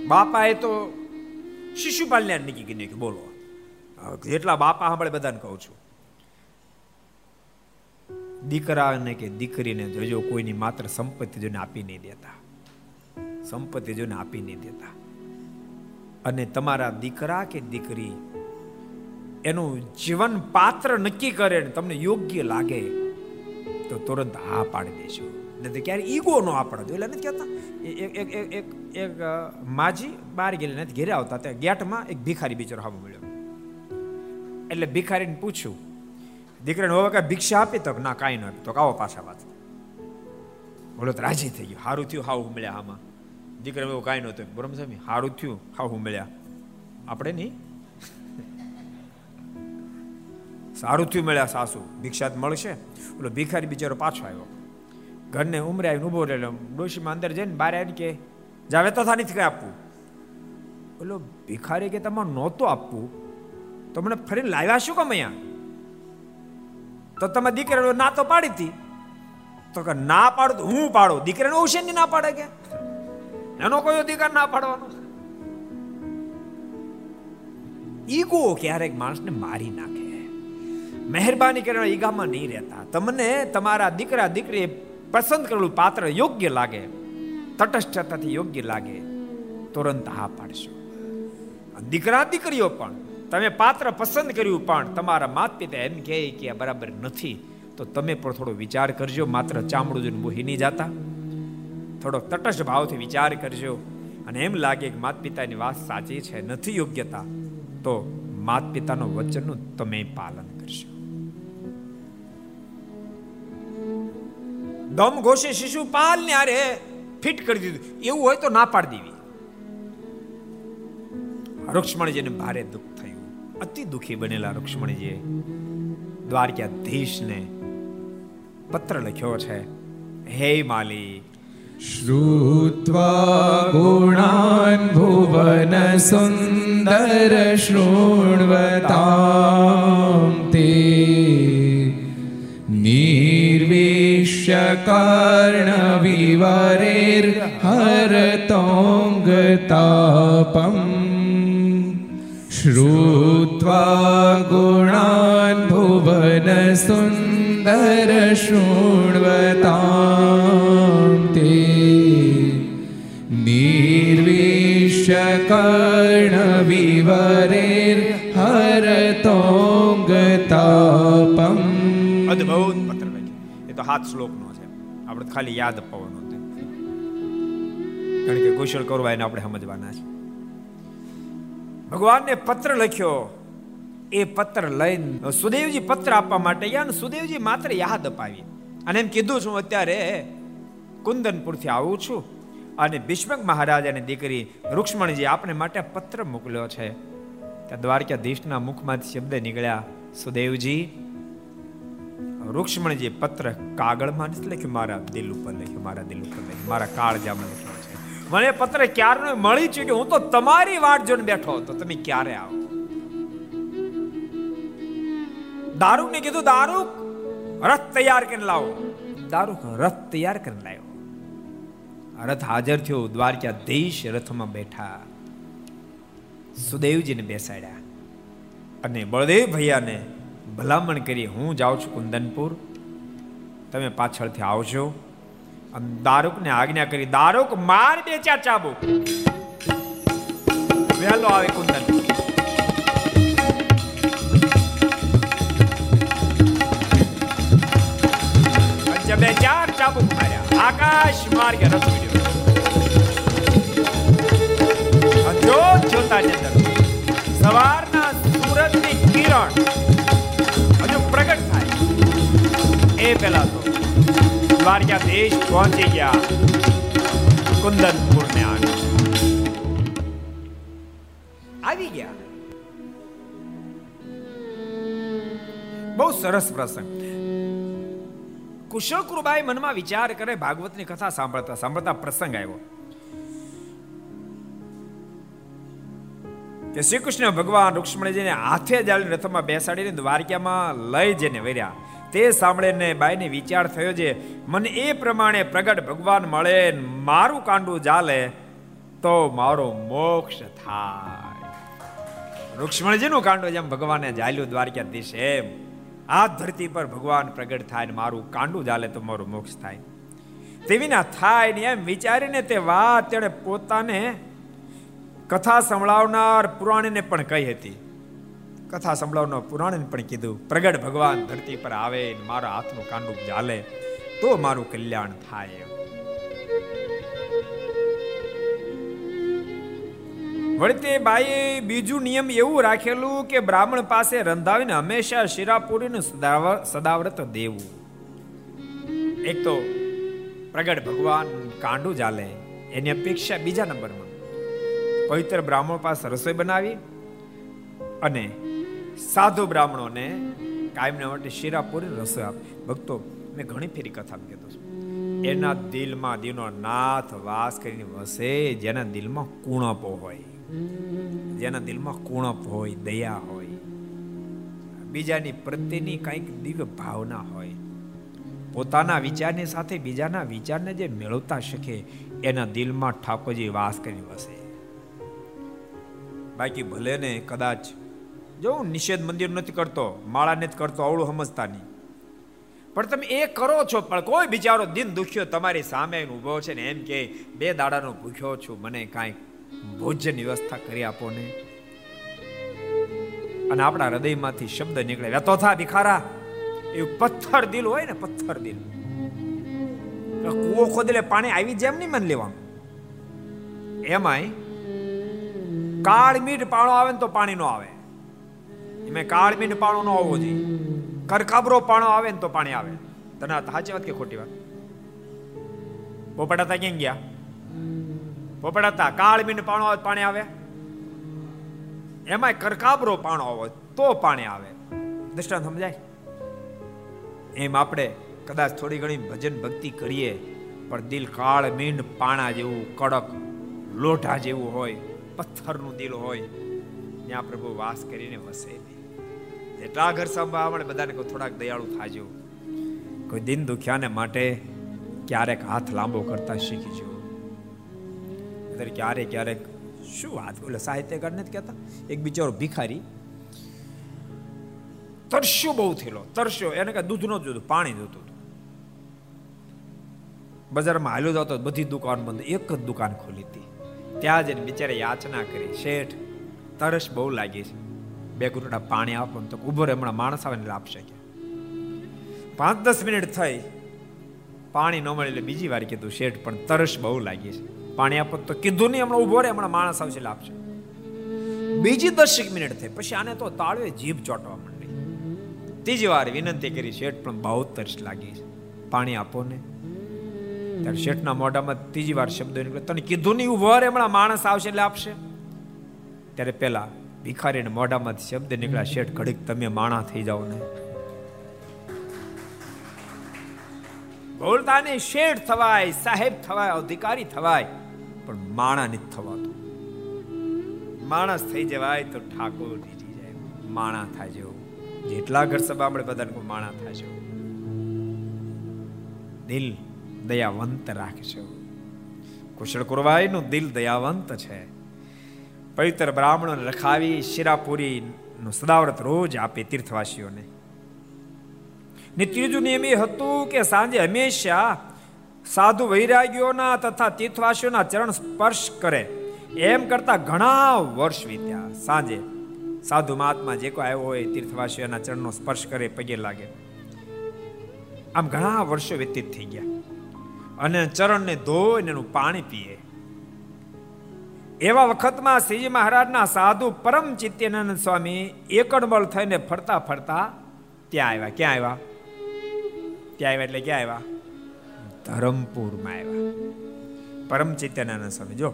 બાપાએ તો શિશુપાલને નીકળી ગઈ કે બોલો. જેટલા બાપા સાંભળે બધાને કહું છું. દીકરાને કે દીકરીને જોજો કોઈની માત્ર સંપત્તિ જોઈને આપી નહીં દેતા. સંપત્તિ જોઈને આપી નહીં દેતા. અને તમારા દીકરા કે દીકરી એનું જીવન પાત્ર નક્કી કરે ને તમને યોગ્ય લાગે, તો તુરંત હા પાડી દેશો નથી ક્યારે ઈગો નો આપણા એટલે નથી કહેતા? એક એક એક એક માજી બહાર ગયેલી નથી, ઘેરે આવતા. ત્યાં ગેટમાં એક ભિખારી બિચારો હાવ મળ્યો એટલે ભિખારીને પૂછ્યું, દીકરાને હવે કાંઈ ભિક્ષા આપી તો ના, કાંઈ ન આપી તો કાવો પાછા વાત. બોલો, તો રાજી થઈ ગયું. સારું થયું, હાવ મળ્યા આમાં. દીકરા એવું કાંઈ નહોતું બરોબર સ્વામી સારું થયું, હાવ મળ્યા આપણે નહીં? સારું થયું, મળ્યા સાસુ. ભિક્ષા મળશે. ઓલો ભિખારી બિચારો પાછો આવ્યો. ઘરને ઉમરે આવીને ઊભો રહેલો. ડોશીમાં અંદર જઈને બહાર આવીને કે, જાવે તો થા નથી કઈ આપવું. ઓલો ભિખારી કે તમારે નહોતું આપવું. તો મને ફરીને લાવ્યા શું કામ અહીંયા? તો તમે દીકરા ના તો પાડી હતી. તો કે ના પાડો તો હું પાડો? દીકરાને ઓશેની ના પાડે કે? એનો કોઈ અધિકાર ના પાડવાનો ઈગો ક્યારેક માણસને મારી નાખે. મહેરબાની કરીને ઈગામાં નહીં રહેતા. તમને તમારા દીકરા દીકરી પસંદ કરેલું પાત્ર યોગ્ય લાગે, તટસ્થતાથી યોગ્ય લાગે, તુરંત હા પાડશો. દીકરા દીકરીઓ પણ તમે પાત્ર પસંદ કર્યું પણ તમારા માત પિતા એમ કહે કે આ બરાબર નથી. તો તમે પણ થોડો વિચાર કરજો, માત્ર ચામડું જોઈને મોહી નહીં જાતા. થોડો તટસ્થ ભાવથી વિચાર કરજો અને એમ લાગે કે માત પિતાની વાત સાચી છે, નથી યોગ્યતા. તો માત પિતાનો વચનનું તમે પાલન કરશો. દમ ઘોષે શિશુપાલ ને આરે ફિટ કરી દીધું. એવું હોય તો ના પાડી દેવી. રુક્ષ્મણજીને ભારે દુઃખ અતિ દુઃખી બનેલા રૂક્ષ્મણીજીએ દ્વારકાધીશને પત્ર લખ્યો છે હે માલિક श्रुत्वा गुणान् भुवन सुन्दर शृण्वतां ते निर्विश्य कर्णविवरेर्हरतोङ्गतापम् श्रुत्वा गुणान् भुवनसुन्दरशृण्वतां ते निर्विश्य कर्णविवरेर्हरतोङ्गतापम् અદ્ભુત પત્ર લખ્યો એ તો હાથ શ્લોકનો છે આપણે તો ખાલી યાદ અપાવવાનો છે કારણ કે કુશળ કરવા એને આપણે સમજવાના છે ભગવાનને પત્ર લખ્યો. એ પત્ર લઈને સુદેવજી પત્ર આપવા માટે ગયા અને સુદેવજી માત્ર યાદ અપાવી. અને એમ કીધું છું અત્યારે કુંદનપુરથી આવું છું અને ભીષ્મક મહારાજાની દીકરી રૂક્ષ્મણજી આપણે માટે પત્ર મોકલ્યો છે. ત્યાં દ્વારકાધીશના મુખમાંથી શબ્દ નીકળ્યા, સુદેવજી, રૂક્ષ્મણજી પત્ર કાગળમાં નથી લખ્યું? મારા દિલ ઉપર લખ્યું, મારા દિલ ઉપર લખ્યું, મારા કાળજામાં લખ્યું. મને પત્ર ક્યારનો મળી ચૂક્યો? હું તો તમારી વાટ જોઈને બેઠો હતો. તમે ક્યારે આવો? દારૂક ને કીધું દારૂક રથ તૈયાર કરીને લાવો. દારૂક રથ તૈયાર કરીને લાવ્યો. રથ હાજર થયો દ્વારકાધીશ રથમાં બેઠા. સુદેવજીને બેસાડ્યા. અને બળદેવ ભૈયાને ભલામણ કરી, હું જાઉં છું કુંદનપુર. તમે પાછળથી આવજો. અને દારૂકને આજ્ઞા કરી, દારૂક, માર બે ચાર ચાબુક. વહેલો આવે કુંદન. બે ચાર ચાબુક માર્યા. આકાશ માર્ગે રસ વિડ્યો જોતા ની અંદર સવારના સૂરજની કિરણ હજુ પ્રગટ થાય. એ પહેલા તો દ્વારકાધીશ પહોંચી ગયા. કુંદનપુર ને આવી ગયા. બહુ સરસ પ્રસંગ. કુશોકૃબાઈ મનમાં વિચાર કરે, ભાગવતની કથા સાંભળતા સાંભળતા પ્રસંગ આવ્યો. કે શ્રી કૃષ્ણ ભગવાન રૂક્ષ્મણીજીને હાથે જાળીને રથમાં બેસાડીને દ્વારકામાં લઈ જઈને વર્યા. તે સાંભળીને બાઈને વિચાર થયો છે, મને એ પ્રમાણે પ્રગટ ભગવાન મળે મારું કાંડું ચાલે, તો મારો મોક્ષ થાય. રૂક્ષ્મણજીનું કાંડું જેમ ભગવાને જાલ્યું દ્વારકાધીશ એમ, આ ધરતી પર ભગવાન પ્રગટ થાય ને મારું કાંડું ચાલે, તો મારું મોક્ષ થાય. તેવી ના થાય ને એમ વિચારીને તે વાત તેણે પોતાને કથા સંભળાવનાર પુરાણીને પણ કહી હતી. કથા સંભળાવનો પુરાણ પણ કીધું, પ્રગટ ભગવાન, ધરતી પર આવે મારા હાથનું કાંડું ચાલે, તો મારું કલ્યાણ થાય. વળતે બાઈ બીજું નિયમ એવું રાખેલું કે બ્રાહ્મણ પાસે રંધાવીને હંમેશા શિરાપુરીનું સદાવ- સદાવ્રત દેવું. એક તો, પ્રગટ ભગવાન, કાંડું ચાલે. એની અપેક્ષા બીજા નંબરમાં, પવિત્ર બ્રાહ્મણ પાસે રસોઈ બનાવી અને સાધુ બ્રાહ્મણોને કાયમને માટે શિરાપુરી રસોઈ આપે. ભક્તો, મેં ઘણી ફેરી કથા કીધું છું. એના દિલમાં દીનો નાથ વાસ કરીને વસે, જેના દિલમાં કુણપ હોય. જેના દિલમાં કુણપ હોય, દયા હોય. બીજાની પ્રત્યેની કંઈક દિવ્ય ભાવના હોય. પોતાના વિચારની સાથે બીજાના વિચારને જે મેળવતા શકે એના દિલમાં ઠાકોરજી વાસ કરી વસે. બાકી ભલે ને કદાચ જો હું નિષેધ મંદિર નથી કરતો, માળા નથી કરતો, અવળું સમજતા નહીં. પણ તમે એ કરો છો, પણ કોઈ બિચારો દિન દુખ્યો, તમારી સામે ઊભો છે ને એમ કે, બે દાડાનો ભૂખ્યો છું, મને કાંઈ ભોજન વ્યવસ્થા કરી આપો ને. અને આપણા હૃદયમાંથી શબ્દ નીકળે વેતો થા ભિખારા. એવું પથ્થર દિલ હોય ને, પથ્થર દિલ. કૂવો ખોદલે પાણી આવી જેમ નહીં મન લેવાનું. એમાંય કાળ મીઠ પાણો આવે ને તો પાણી નો આવે. એમાં કાળમીન પાણો નો હોવો જોઈએ. કરકાબરો પાણો આવે ને તો પાણી આવે. તને સાચી વાત કે ખોટી વાત? પોપડાતા ક્યાં ગયા? પોપડાતા કાળ મીઠ પાણો આવે પાણી આવે? એમાંય કરકાબરો પાણો આવે તો પાણી આવે. દ્રષ્ટાંત સમજાય? એમ આપણે કદાચ થોડી ઘણી ભજન ભક્તિ કરીએ, પણ દિલ કાળ મીંડ પાણા જેવું, કડક લોઢા જેવું હોય, પથ્થરનું દિલ હોય, ત્યાં પ્રભુ વાસ કરીને વસે. જેટલા ઘર સંભાળવા બધાને કહું, થોડાક દયાળુ થાજો. કોઈ દિન દુખ્યાને માટે ક્યારેક હાથ લાંબો કરતા શીખી જો ક્યારેક ક્યારેક શું વાત, બોલે, સાહિત્યકાર નથી કહેતા? એક બિચારો ભિખારી, તરસ્યો બહુ થયેલો, તરસ્યો. એને કાંઈ દૂધ ન જોતું, પાણી જોતું હતું. બજારમાં હાલ્યો જતો, બધી દુકાન બંધ, એક જ દુકાન ખોલી હતી. ત્યાં જઈને બિચારે યાચના કરી. શેઠ, તરસ બહુ લાગી છે. બે ઘૂંટડા પાણી આપો તો ઊભો રહે, હમણાં માણસ આવે ને આપશે કે. પાંચ દસ મિનિટ થઈ. પાણી ન મળે એટલે બીજી વાર કીધું, શેઠ, પણ તરસ બહુ લાગી છે. પાણી આપો તો કીધું નહીં, હમણાં ઊભો રહે, હમણાં માણસ આવશે એટલે આપશે. બીજી દસેક મિનિટ થઈ. પછી આને તો તાળવે જીભ ચોટવા માંડી. ત્રીજી વાર વિનંતી કરી, શેઠ, પણ બહુ તરસ લાગી છે. પાણી આપો ને. ત્યારે શેઠના મોઢામાં ત્રીજી વાર શબ્દ નીકળ્યો, તને કીધું નહીં ઊભો રે હમણાં માણસ આવશે એટલે આપશે. ત્યારે પેલા ભિખારીને મોઢામાંથી શબ્દ નીકળ્યા શેઠ ઘડીક તમે માણા થઈ જાઓ ને. બોલતા ને શેઠ થવાય સાહેબ થવાય અધિકારી થવાય પણ માણા નથી થવાતું. માણસ થઈ જવાય તો ઠાકોર નીચી જાય. માણા થાય જેવું. જેટલા ઘર સભા આપણે બધાને માણા થાય દિલ દયાવંત રાખજો. કુશળ કુરવાઈનું દિલ દયાવંત છે. પવિત્ર બ્રાહ્મણોને રખાવી શિરાપુરી નું સદાવ્રત રોજ આપે તીર્થવાસીઓને. ને ત્રીજું નિયમ એ હતું કે સાંજે હંમેશા સાધુ વૈરાગ્યોના તથા તીર્થવાસીઓના ચરણ સ્પર્શ કરે. એમ કરતા ઘણા વર્ષ વીત્યા. સાંજે સાધુ મહાત્મા જે કોઈ આવ્યો હોય તીર્થવાસીઓના ચરણનો સ્પર્શ કરે, પગે લાગે. આમ ઘણા વર્ષો વ્યતીત થઈ ગયા. અને ચરણને ધોઈને એનું પાણી પીએ. એવા વખતમાં શ્રીજી મહારાજના સાધુ પરમ ચિત્યાનંદ સ્વામી એકડબળ થઈને ફરતા ફરતા ત્યાં આવ્યા. ક્યાં આવ્યા? ત્યાં આવ્યા એટલે ક્યાં આવ્યા? ધરમપુરમાં આવ્યા. પરમ ચિત્યાનંદ સ્વામી. જો,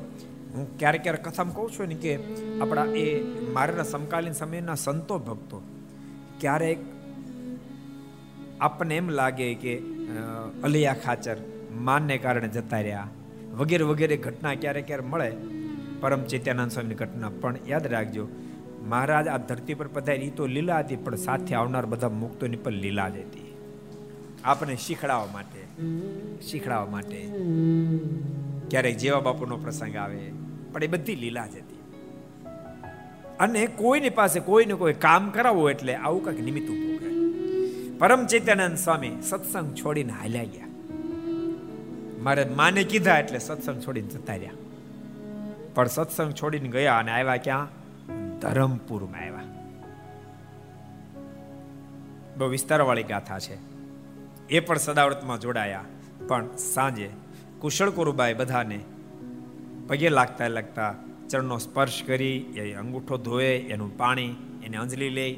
હું ક્યારેક ક્યારેક કથામાં કહું છું ને કે આપણા એ મારેના સમકાલીન સમયના સંતો ભક્તો, ક્યારેક આપણને એમ લાગે કે અલિયા ખાચર, માનને કારણે જતા રહ્યા, વગેરે વગેરે ઘટના ક્યારેક ક્યારેક મળે પરમ ચૈત્યાનંદ સ્વામીની ઘટના પણ યાદ રાખજો. મહારાજ, આ ધરતી પર પધારી તો લીલા હતી, પણ સાથે આવનાર બધા મુક્તોની પણ લીલા જ હતી. આપણે શીખડાવવા માટે શીખડાવવા માટે. ક્યારેક જેવા બાપુનો પ્રસંગ આવે, પણ એ બધી લીલા જ હતી. અને કોઈની પાસે કોઈને કોઈ કામ કરાવવું એટલે આવું કંઈક નિમિત્ત ઉભું કરે. પરમ ચૈત્યાનંદ સ્વામી સત્સંગ છોડીને હાલ્યા ગયા. મારે માને કીધા એટલે સત્સંગ છોડીને જતા રહ્યા. પણ સત્સંગ છોડીને ગયા અને આવ્યા ક્યાં? ધરમપુરમાં આવ્યા. બહુ વિસ્તારવાળી ગાથા છે. એ પણ સદાવ્રતમાં જોડાયા. પણ સાંજે કુશળ કુરુબાઈ બધાને પગે લાગતા લાગતા ચરણનો સ્પર્શ કરી, એ અંગૂઠો ધોએ, એનું પાણી, એને અંજલી લે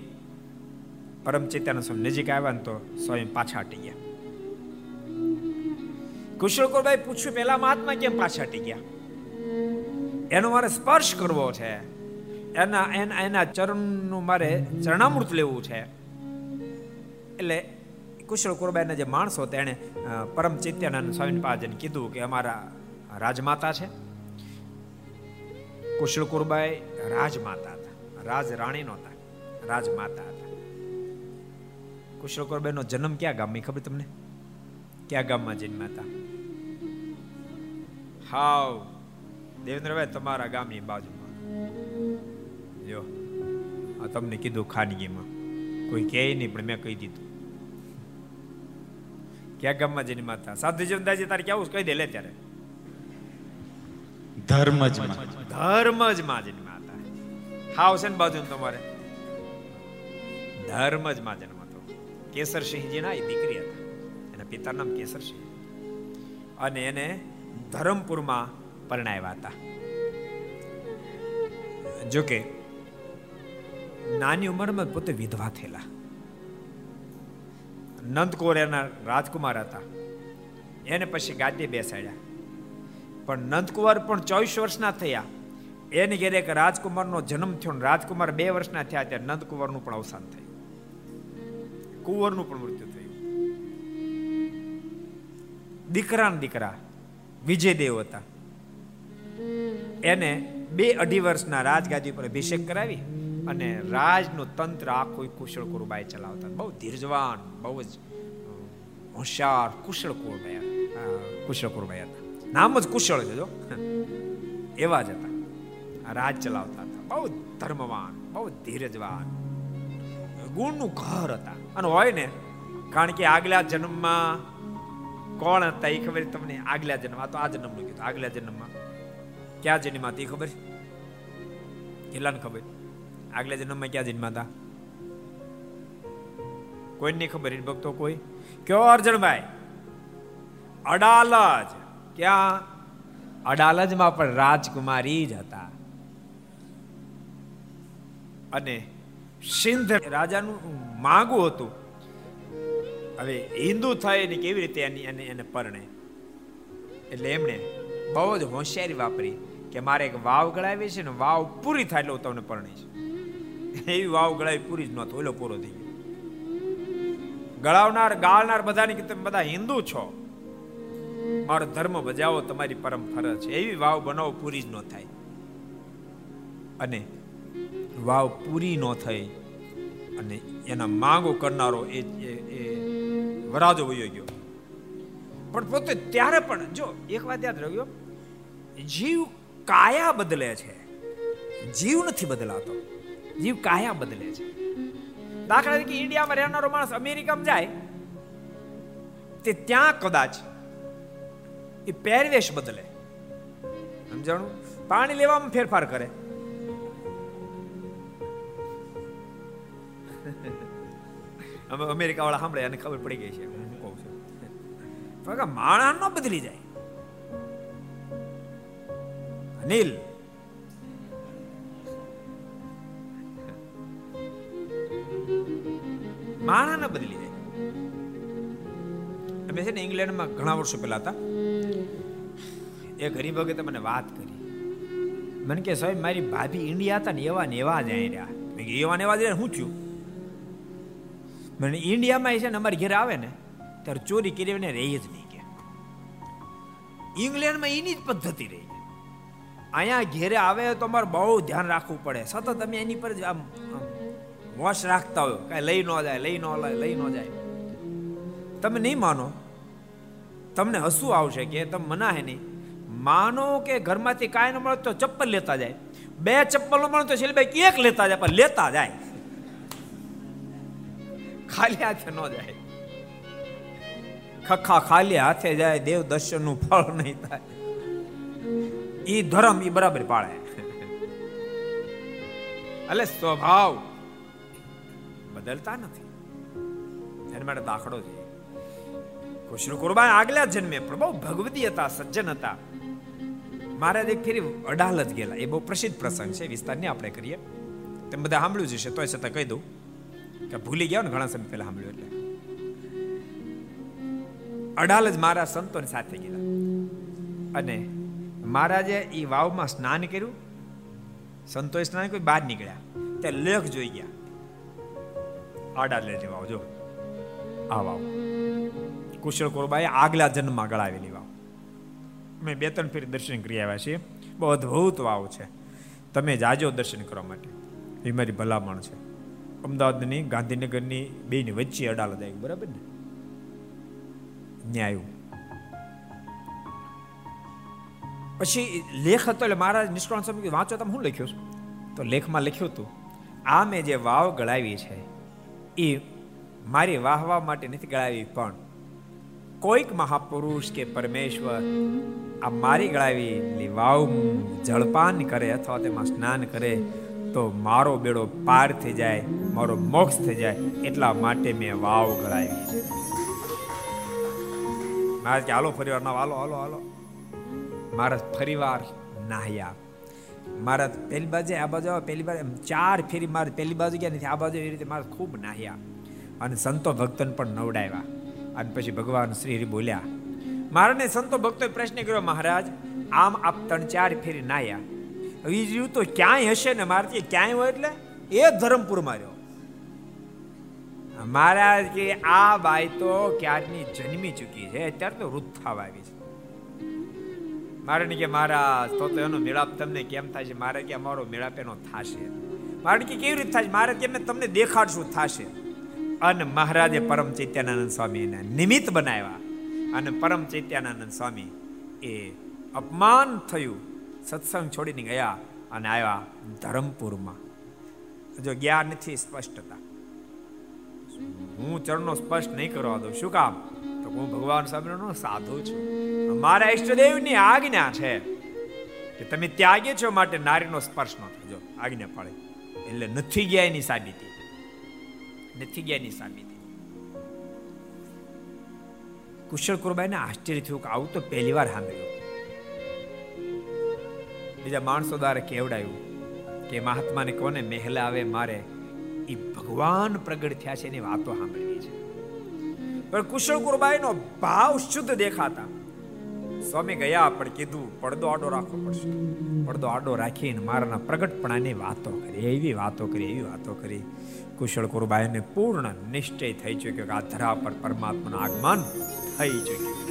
પરમ ચૈત્યાનો સ્વામી નજીક આવ્યા ને તો સ્વયં પાછા હટી ગયા. કુશળ કુરુબાઈ પૂછ્યું, પેલા મહાત્મા કેમ પાછા હટી ગયા? એનો મારે સ્પર્શ કરવો છે. એના એના એના ચરણનું મારે ચરણામૃત લેવું છે. એટલે કુશળ કુરબાઈના જે માણસો તેણે પરમ ચિત્યાનંદ સ્વામી પાજન કીધું કે અમારા રાજમાતા છે. કુશળ કુરબાઈ રાજમાતા હતા રાજ રાણી નહોતા રાજમાતા હતા. કુશળ કુરબાઈનો જન્મ ક્યાં ગામમાં ખબર તમને? ક્યાં ગામમાં જન્મ્યા હતા? હાવ. દેવેન્દ્રભાઈ તમારા ગામની બાજુમાં. જો આ તમને કીધું ખાનગીમાં. કોઈ કહે નહીં પણ મેં કહી દીધું. ક્યાં ગામમાં જઈને માતા? સાધુ જીવનદાસજી તારે કેવું કહી દે લે ત્યારે. ધર્મ જ ધર્મ જ માં જન્મ માતા. હાવ છે ને બાજુ તમારે? ધર્મ જ માં જન્મ હતો કેસરસિંહજી ના એ દીકરી હતા. એના પિતાનું નામ કેસરસિંહ અને એને ધરમપુરમાં પરણાવ્યા હતા. જોકે, નાની ઉંમરમાં પોતે વિધવા થયેલા. નંદકોર એના રાજકુમાર હતા. એને પછી ગાદી બેસાડ્યા. પણ નંદકુમાર પણ ચોવીસ વર્ષના થયા. એને ઘેરે રાજકુમારનો જન્મ થયો રાજકુમાર બે વર્ષના થયા ત્યારે નંદકુંવરનું પણ અવસાન થયું. કુંવરનું પણ મૃત્યુ થયું. દીકરા દીકરા, વિજયદેવ હતા. એને બે અઢી વર્ષના રાજગાદી પર અભિષેક કરાવી અને રાજનું તંત્ર આખું કુશળ કુરબાઈ ચલાવતા. બહુ ધીરજવાન, બહુ જ હોશિયાર, કુશળ કુરબાઈ કુશળ કુરબાઈ હતા. નામ જ કુશળ છે જો એવા જ હતા. રાજ ચલાવતા હતા. બહુ ધર્મવાન, બહુ ધીરજવાન. ગુણનું ઘર હતા. અને હોય ને, કારણ કે આગલા જન્મમાં કોણ હતા એ ખબર તમને? આગલા જન્મ, આ તો આ જન્મનું કીધું. આગલા જન્મમાં ક્યાં જન્મમાં હતી ખબર? કેટલાને ખબર? આગલા જન્મમાં ક્યાં જન્મા હતા કોઈ નહીં ખબર? ભક્તો કોઈ? કયો અર્જણભાઈ અડાલજ. ક્યાં? અડાલજમાં પણ રાજકુમારી જ હતા. અને સિંધ રાજાનું માગું હતું. હવે હિન્દુ થાય ને કેવી રીતે એને એને પરણે? એટલે એમણે બહુ જ હોશિયારી વાપરી. કે મારે એક વાવ ગળાવી છે ને વાવ પૂરી થાય એટલે હું તમને પરણીશ એવી વાવ ગળાવી પૂરી જ નહોતો, ઓલો પૂરો થઈ ગયો. ગળાવનાર, ગાળનાર બધાની કે તમે બધા હિન્દુ છો? મારો ધર્મ બજાવો, તમારી પરમ ફરજ છે. એવી વાવ બનાવો, પૂરી જ ન થાય. અને વાવ પૂરી ન થઈ અને એના માંગો કરનારો એ વરાજો વયો ગયો. પણ પોતે ત્યારે પણ, જો, એક વાત યાદ રહ્યો જીવ કાયા બદલે છે. જીવ નથી બદલાતો. જીવ કાયા બદલે છે. દાખલા તરીકે ઇન્ડિયામાં રહેનારો માણસ અમેરિકામાં જાય, તે ત્યાં કદાચ એ પહેરવેશ બદલે. સમજાણું? પાણી લેવામાં ફેરફાર કરે. અમે અમેરિકા વાળા સાંભળે અને ખબર પડી ગઈ છે. હું કહું છું. માણસ ન બદલી જાય. અનિલ. માણાને બદલી જાય અમે છે ને ઇંગ્લેન્ડમાં ઘણા વર્ષો પહેલા હતા. એ વખતે મને વાત કરી. મને કે, સાહેબ, મારી ભાભી ઇન્ડિયા હતા ને એવા ને એવા જ રહ્યા મેં એવા ને એવા જ શું થયું? મને ઇન્ડિયામાં છે ને અમારી ઘરે આવે ને, ત્યારે ચોરી કરીને રહી જ નહીં કે. ઇંગ્લેન્ડમાં એની જ પદ્ધતિ રહી. અહીંયા ઘેરે આવે તો અમારે બહુ ધ્યાન રાખવું પડે. સતત તમે એની પર આમ વોશ રાખતા હોય. કાંઈ લઈ ન જાય, લઈ ન લઈ ન જાય. તમે નહીં માનો? તમને હસવું આવશે કે તમે મનાહે નહીં. માનો કે ઘરમાંથી કાંઈ ન મળે તો ચપ્પલ લેતા જાય. બે ચપ્પલ મળે તો શૈલભાઈ એક લેતા જાય, પણ લેતા જાય. ખાલી હાથે ન જાય. ખખા ખાલી હાથે જાય દેવ દર્શનનું ફળ નહીં થાય. ઈ ધર્મ એ બરાબર પાળે એટલે સ્વભાવ. બદલતા નથી. એના માટે દાખલો છે. કૃષ્ણ કુરબાન આગલા જન્મે પણ બહુ ભગવતી હતા સજ્જન હતા. મહારાજ એક ફેરી અડાલત ગયેલા. એ બહુ પ્રસિદ્ધ પ્રસંગ છે વિસ્તારની આપણે કરીએ. તેમ બધા સાંભળ્યું જશે તોય છતાં કહી દઉં કે ભૂલી ગયા ને ઘણા સમય પહેલા સાંભળ્યું એટલે. અડાલ જ મારા સંતોની સાથે ગયેલા. અને મહારાજે એ વાવમાં સ્નાન કર્યું. સંતોએ સ્નાન કોઈ બહાર નીકળ્યા. ત્યાં લેખ જોઈ ગયા. આડા લે વાવ જો. આ વાવ. કુશળ કોરબાએ આગલા જન્મમાં ગળાવેલી વાવ. અમે બે ત્રણ ફેરી દર્શન કરી આવ્યા છીએ. બહુ અદ્ભુત વાવ છે. તમે જાજો દર્શન કરવા માટે. એ મારી ભલામણ છે. અમદાવાદની ગાંધીનગરની બેની વચ્ચે અડાલત આવી, બરાબર ને? ન્યાય પછી લેખ હતો એટલે મારા નિષ્કળ સ્વામી વાંચો, તમે શું લખ્યું? તો લેખમાં લખ્યું હતું, આ મેં જે વાવ ગળાવી છે, એ મારી વાહવા માટે નથી ગળાવી, પણ કોઈક મહાપુરુષ કે પરમેશ્વર આ મારી ગળાવી વાવ જળપાન કરે અથવા તેમાં સ્નાન કરે તો મારો બેડો પાર થઈ જાય, મારો મોક્ષ થઈ જાય, એટલા માટે મેં વાવ ગળાવી મારે કે, હાલો ફરીવાર ના હાલો હાલો હાલો. મારા ફરીવાર નાહ્યા મારા પેલી બાજુ, આ બાજુ પહેલી બાજુ ચાર ફેરી મારે પહેલી બાજુ ગયા નથી આ બાજુ એવી રીતે મારે ખૂબ નાહ્યા અને સંતો ભક્તન પણ નવડાવ્યા. અને પછી ભગવાન શ્રી બોલ્યા, મારાને સંતો ભક્તોએ પ્રશ્ન કર્યો, મહારાજ, આમ આપ ત્રણ ચાર ફેરી નાહ્યા બીજું તો ક્યાંય હશે ને મારથી? ક્યાંય હોય એટલે? એ ધરમપુર માર્યો. મહારાજ કે, આ બાઈ તો ક્યારની જન્મી ચૂકી છે? અત્યારે તો વૃદ્ધ થવા આવી છે. મારે કે મારા તો તો એનો મેળાપ તમને કેમ થાય છે? મારે કે અમારો મેળાપ એનો થશે. મારણ કે કેવી રીતે થાય મારે કે તમને દેખાડશું થશે. અને મહારાજે પરમ ચૈત્યાનંદ સ્વામીને નિમિત્ત બનાવ્યા. અને પરમ ચૈત્યાનંદ સ્વામી એ અપમાન થયું. સત્સંગ છોડીને ગયા અને આવ્યા ધરમપુરમાં. જો ગયા નથી સ્પષ્ટતા. હું ચરણો સ્પષ્ટ નહીં કરવા દઉં. શું કામ? હું ભગવાન સ્વામીનો સાધુ છું. મારા ઈષ્ટદેવની આજ્ઞા છે કે તમે ત્યાગે છો માટે નારીનો સ્પર્શ ન થજો. આજ્ઞા પાડે. એટલે નથી ગયા એની સાબિતી. નથી ગયા એની સાબિતી. કુશળ કુરબાઈને આશ્ચર્ય થયું કે આવું તો પહેલી વાર સાંભળ્યું. બીજા માણસો દ્વારા કેવડાયું કે મહાત્માને કોને મહેલા આવે મારે એ ભગવાન પ્રગટ થયા છે એની વાતો સાંભળવી છે. પણ કુશળ કુરબાઈનો ભાવ શુદ્ધ દેખાતા. સ્વામી ગયા, પણ કીધું, પડદો આડો રાખવો પડશે. પડદો આડો રાખીને મારાના પ્રગટપણાની વાતો કરી, એવી વાતો કરી, એવી વાતો કરી. કુશળ કુરબાઈને પૂર્ણ નિશ્ચય થઈ ચૂક્યો કે આ ધરા પર પરમાત્માનું આગમન થઈ ચૂક્યું.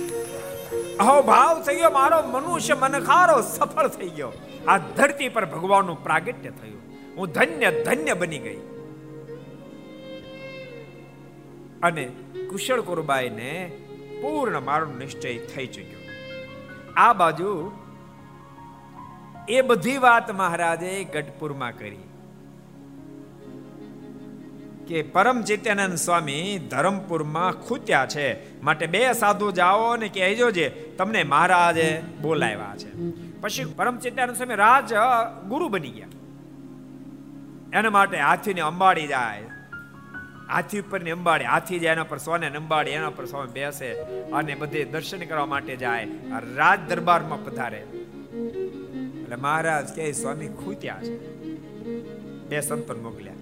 અહો ભાવ થઈ ગયો, મારો મનુષ્ય મનખારો સફળ થઈ ગયો. આ ધરતી પર ભગવાનનું પ્રાગટ્ય થયું. હું ધન્ય ધન્ય બની ગઈ. અને કુશળ કુરબાઈને પૂર્ણ મારો નિશ્ચય થઈ ચૂક્યો. આ બાજુ એ બધી વાત મહારાજે ગઢપુરમાં કરી. કે પરમ ચિત્યાનંદ સ્વામી ધરમપુરમાં ખૂત્યા છે. માટે બે સાધુ જાઓ ને કહેજો જે, તમને મહારાજે બોલાવ્યા છે. પછી પરમ ચિત્યાનંદ સ્વામી રાજ ગુરુ બની ગયા. એના માટે હાથીને અંબાડી જાય. હાથી ઉપરની હાથી જાય એના પર સોને અંબાડી એના પર સ્વામી બેસે અને બધે દર્શન કરવા માટે જાય. રાજ દરબારમાં પધારે. એટલે મહારાજ કે સ્વામી ખૂત્યા છે. બે સંતન મોકલ્યા.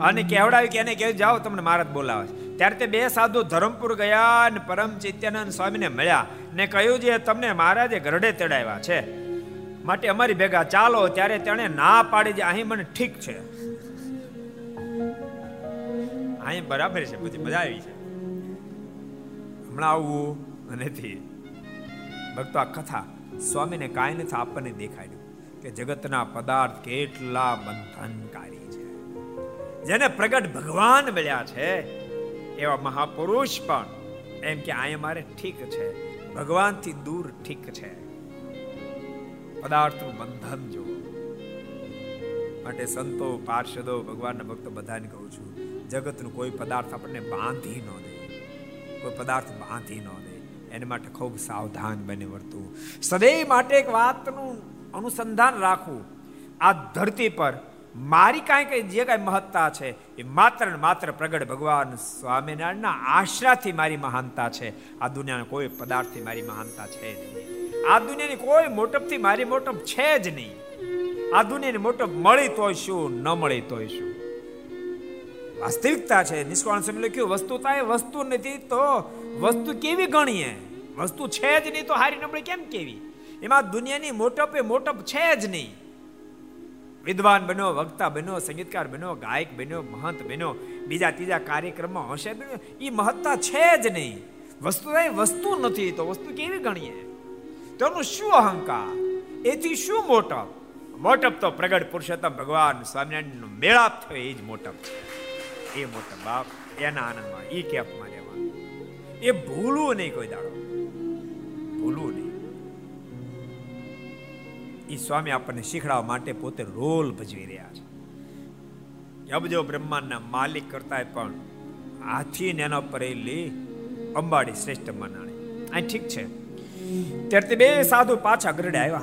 અને કેવડાવ્યું કે એને કહ્યું જાઓ, તમને મહારાજ બોલાવે છે. ત્યારે તે બે સાધુ ધરમપુર ગયા અને પરમ ચિત્યાનંદ સ્વામીને મળ્યા ને કહ્યું છે તમને મહારાજે ગરડે તેડાવ્યા છે. માટે અમારી ભેગા ચાલો ત્યારે તેણે ના પાડી દે અહીં મને ઠીક છે. અહીં બરાબર છે, બધી મજા આવી છે. હમણાં આવવું નથી ભક્તો, આ કથા સ્વામીને કાંઈ નથી, આપણને દેખાડ્યું કે જગતના પદાર્થ કેટલા બંધનકારી છે. જેને પ્રગટ ભગવાન મળ્યા છે, એવા મહાપુરુષ પણ એમ કે આ મારે ઠીક છે. ભગવાનથી દૂર ઠીક છે. પદાર્થનું બંધન જો માટે સંતો, પાર્ષદો, ભગવાનના ભક્તો બધાને કહું છું, જગતનું કોઈ પદાર્થ આપણને બાંધી ન દે. કોઈ પદાર્થ બાંધી ન દે. એના માટે ખૂબ સાવધાન બને વર્તવું સદૈવ માટે એક વાતનું અનુસંધાન રાખવું. આ ધરતી પર મારી કાંઈ કઈ જે કાંઈ મહત્તા છે, એ માત્ર ને માત્ર પ્રગટ ભગવાન સ્વામિનારાયણના આશરાથી મારી મહાનતા છે. આ દુનિયાના કોઈ પદાર્થથી મારી મહાનતા છે નહીં. આ દુનિયાની કોઈ મોટપથી મારી મોટપ છે જ નહીં. આ દુનિયાની મોટપ મળી તોય શું, ન મળી તોય શું? વાસ્તવિકતા છે. નિષ્કાળ સમય લખ્યું વસ્તુતા એ વસ્તુ નથી તો વસ્તુ કેવી ગણીએ? વસ્તુ છે જ નહીં તો હારી નબળી કેમ કેવી? એમાં દુનિયાની મોટપ એ મોટપ છે જ નહીં. વિદ્વાન બન્યો, વક્તા બન્યો, સંગીતકાર બન્યો, ગાયક બન્યો, મહંત બન્યો, બીજા ત્રીજા કાર્યક્રમમાં હશે બન્યો એ મહત્તા છે જ નહીં. વસ્તુ વસ્તુ નથી તો વસ્તુ કેવી ગણીએ? તેનું શું અહંકાર? એથી શું મોટપ? મોટપ તો પ્રગટ પુરુષોત્તમ ભગવાન સ્વામિનારાયણનો મેળાપ થયો, એ જ મોટપ. છે એ મોટપ બાપ, એના આનંદમાં એ કેપમાં રહેવાનું. એ ભૂલવું નહીં કોઈ દાડો. ભૂલવું નહીં. એ સ્વામી આપણને શીખડાવવા માટે પોતે રોલ ભજવી રહ્યા છે. અબજો બ્રહ્માંડના માલિક કરતા પણ હાથી ને એના પર લી, અંબાડી શ્રેષ્ઠ મનાણી. આ ઠીક છે. ત્યારે બે સાધુ પાછા ગરડે આવ્યા.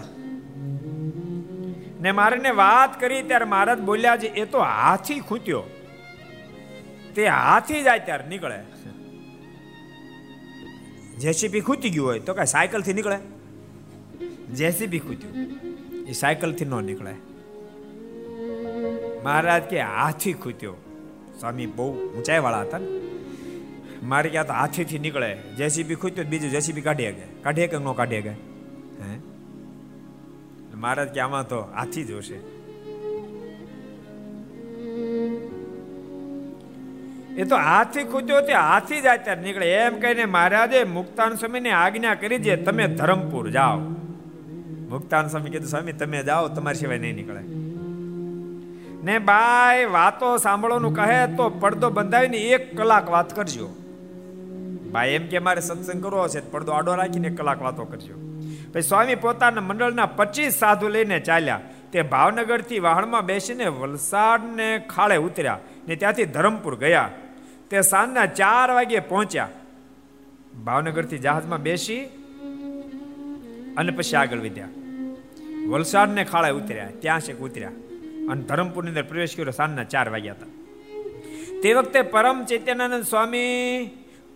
ને મારે વાત કરી ત્યારે મહારાજ બોલ્યા છે, એ તો હાથી ખૂટ્યો. તે હાથી જાય ત્યારે નીકળે. જેસીબી ખૂટી ગયું હોય તો કઈ સાયકલથી નીકળે? જેસીબી ખૂટ્યું. એ સાયકલથી ન નીકળે. મહારાજ કે, હાથી ખૂટ્યો. સ્વામી બહુ ઊંચાઈ વાળા હતા ને. મારે ક્યાં તો હાથીથી નીકળે. જેસીબી ખૂટ્યો બીજું જેસીબી કાઢી શકે. કાઢી કે ન કાઢી શકે હે? મહારાજ કે આમાં તો હાથી જ હશે. એ તો હાથી ખૂટ્યો તે હાથી જ અત્યારે નીકળે. એમ કહીને મહારાજે મુક્તાન સ્વામીને આજ્ઞા કરી છે, તમે ધરમપુર જાઓ. મુક્તાન સ્વામી કીધું, સ્વામી, તમે જાઓ, તમારી સિવાય નહીં નીકળે. ને બાય વાતો સાંભળવાનું કહે તો પડદો બંધાવીને એક કલાક વાત કરજો. ભાઈ, એમ કે મારે સત્સંગ કરવો છે પડદો આડો રાખીને કલાક વાતો કરજો. પછી સ્વામી પોતાના મંડળના પચીસ સાધુ લઈને ચાલ્યા. તે ભાવનગરથી વાહણમાં બેસીને વલસાડને ખાળે ઉતર્યા ને ત્યાંથી ધરમપુર ગયા. તે સાંજના ચાર વાગે પહોંચ્યા. ભાવનગરથી જહાજમાં બેસી અને પછી આગળ વધ્યા. વલસાડને ખાળે ઉતર્યા, ત્યાં છે ઉતર્યા અને ધરમપુરની અંદર પ્રવેશ કર્યો સાંજના ચાર વાગ્યા હતા. તે વખતે પરમ ચૈત્યાનંદ સ્વામી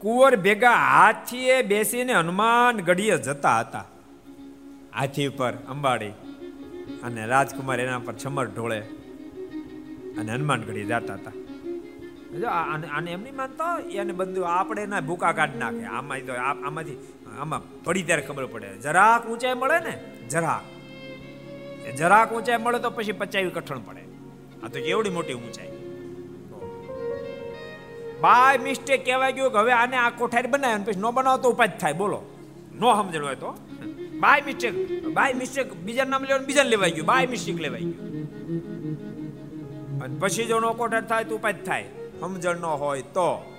કુંવર ભેગા હાથીએ બેસીને હનુમાન ગઢીએ જતા હતા. હાથી ઉપર અંબાડી અને રાજકુમાર એના પર છમર ઢોળે અને હનુમાન ગઢી જતા હતા. જો આને એમ નહીં માનતો એને બધું આપણે એના ભૂકા કાઢી નાખે. આમાં તો આમાંથી આમાં પડી ત્યારે ખબર પડે. જરાક ઊંચાઈ મળે ને, જરાક. જરાક ઊંચાઈ મળે તો પછી પચાવી કઠણ પડે. આ તો કેવડી મોટી ઊંચાઈ. બાય મિસ્ટેક કહેવાય ગયું કે હવે આને આ કોઠારી બનાવે પછી ન બનાવો તો ઉપાય થાય. બોલો. નો સમજણ હોય તો. બાય મિસ્ટેક બાય મિસ્ટેક બીજા નામ લેવાનું બીજા લેવાઈ ગયું. બાય મિસ્ટેક લેવાઈ ગયું. પછી જો નો કોઠાર થાય તો ઉપાય થાય. સમજણ ન હોય તો.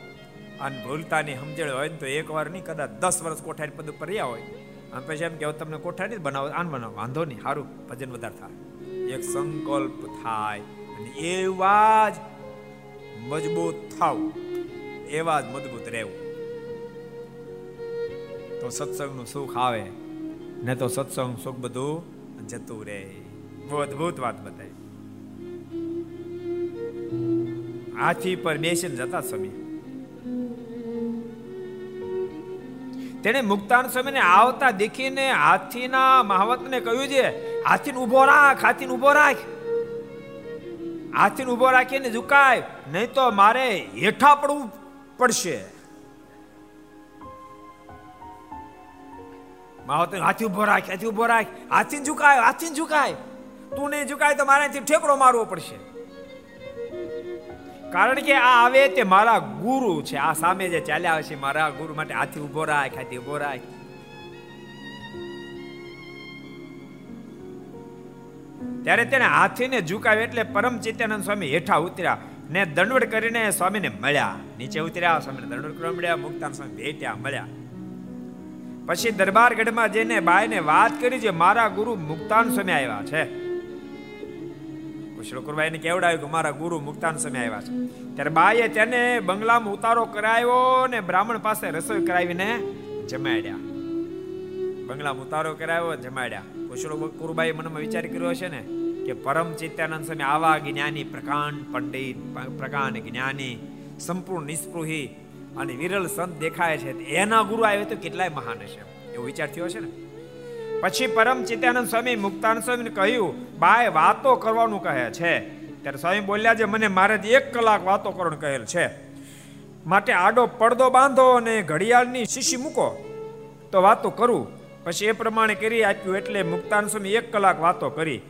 અને ભૂલતાની સમજણ હોય તો એક વાર નહીં, કદાચ દસ વર્ષ કોઠારી પદ ઉપર રહ્યા હોય. અને પછી એમ કે તમને કોઠારી બનાવો, આન બનાવો. વાંધો નહીં, સારું, ભજન વધારે થાય. એક સંકલ્પ થાય. અને એવા જ મજબૂત થાવ. એવા જ મજબૂત રહેવું. તો સત્સંગનું સુખ આવે, ને તો સત્સંગ સુખ બધું જતું રહે. બહુ અદભુત વાત બતાવી હાથી પર બેસીને જતા સમય. તેને મુક્તાન સ્વામીને આવતા દેખીને હાથીના મહાવતને કહ્યું છે, હાથીને ઊભો રાખ, હાથીને ઊભો રાખ. હાથીને ઊભો રાખીને ઝુકાય, નહીં તો મારે હેઠા પડવું પડશે. મહાવત હાથી ઊભો રાખ, હાથી ઊભો રાખ. હાથી ઝુકાય હાથી ઝુકાય. તું નહીં ઝુકાય તો મારાથી ઠેકડો મારવો પડશે. કારણ કે આ આવે તે મારા ગુરુ છે. આ સામે જે ચાલ્યા છે, મારા ગુરુ માટે હાથી ઊભો રાખ, હાથી ઊભો રાખ. ત્યારે તેને હાથીને ઝુકાવ્યો એટલે પરમ ચિત્યાનંદ સ્વામી હેઠા ઉતર્યા. ને દંડવડ કરીને સ્વામીને મળ્યા. નીચે ઉતર્યા, સ્વામીને દંડવડ કરવા મળ્યા, મુક્તાન સ્વામી ભેટ્યા, મળ્યા. પછી દરબારગઢમાં જઈને બાયને વાત કરી છે મારા ગુરુ મુક્તાન સ્વામી આવ્યા છે. કુશળકુરબાઈને કેવડાવ્યું કે મારા ગુરુ મુક્તાન સમય આવ્યા છે. ત્યારે બાઈએ તેને બંગલામાં ઉતારો કરાવ્યો ને બ્રાહ્મણ પાસે રસોઈ કરાવીને જમાડ્યા. બંગલામાં ઉતારો કરાવ્યો, જમાડ્યા. કુશળકુરબાઈ મનમાં વિચાર કર્યો છે ને? કે પરમ ચિત્યાનંદ સ્વામી આવા જ્ઞાની, પ્રકાંડ પંડિત પ્રકાંડ જ્ઞાની, સંપૂર્ણ નિસ્પૃહી અને વિરલ સંત દેખાય છે. એના ગુરુ આવે તો કેટલાય મહાન હશે. એવો વિચાર થયો છે ને? પછી પરમ ચિત્યાનંદ સ્વામી મુક્તાનંદ સ્વામીને કહ્યું બાય વાતો કરવાનું કહે છે. ત્યારે સ્વામી બોલ્યા છે, મને મારે એક કલાક વાતો કરવાનું કહેલ છે. માટે આડો પડદો બાંધો અને ઘડિયાળની શીશી મૂકો. તો વાતો કરું. પછી એ પ્રમાણે કરી આપ્યું, એટલે મુક્તાન સ્વામી એક કલાક વાતો કરી.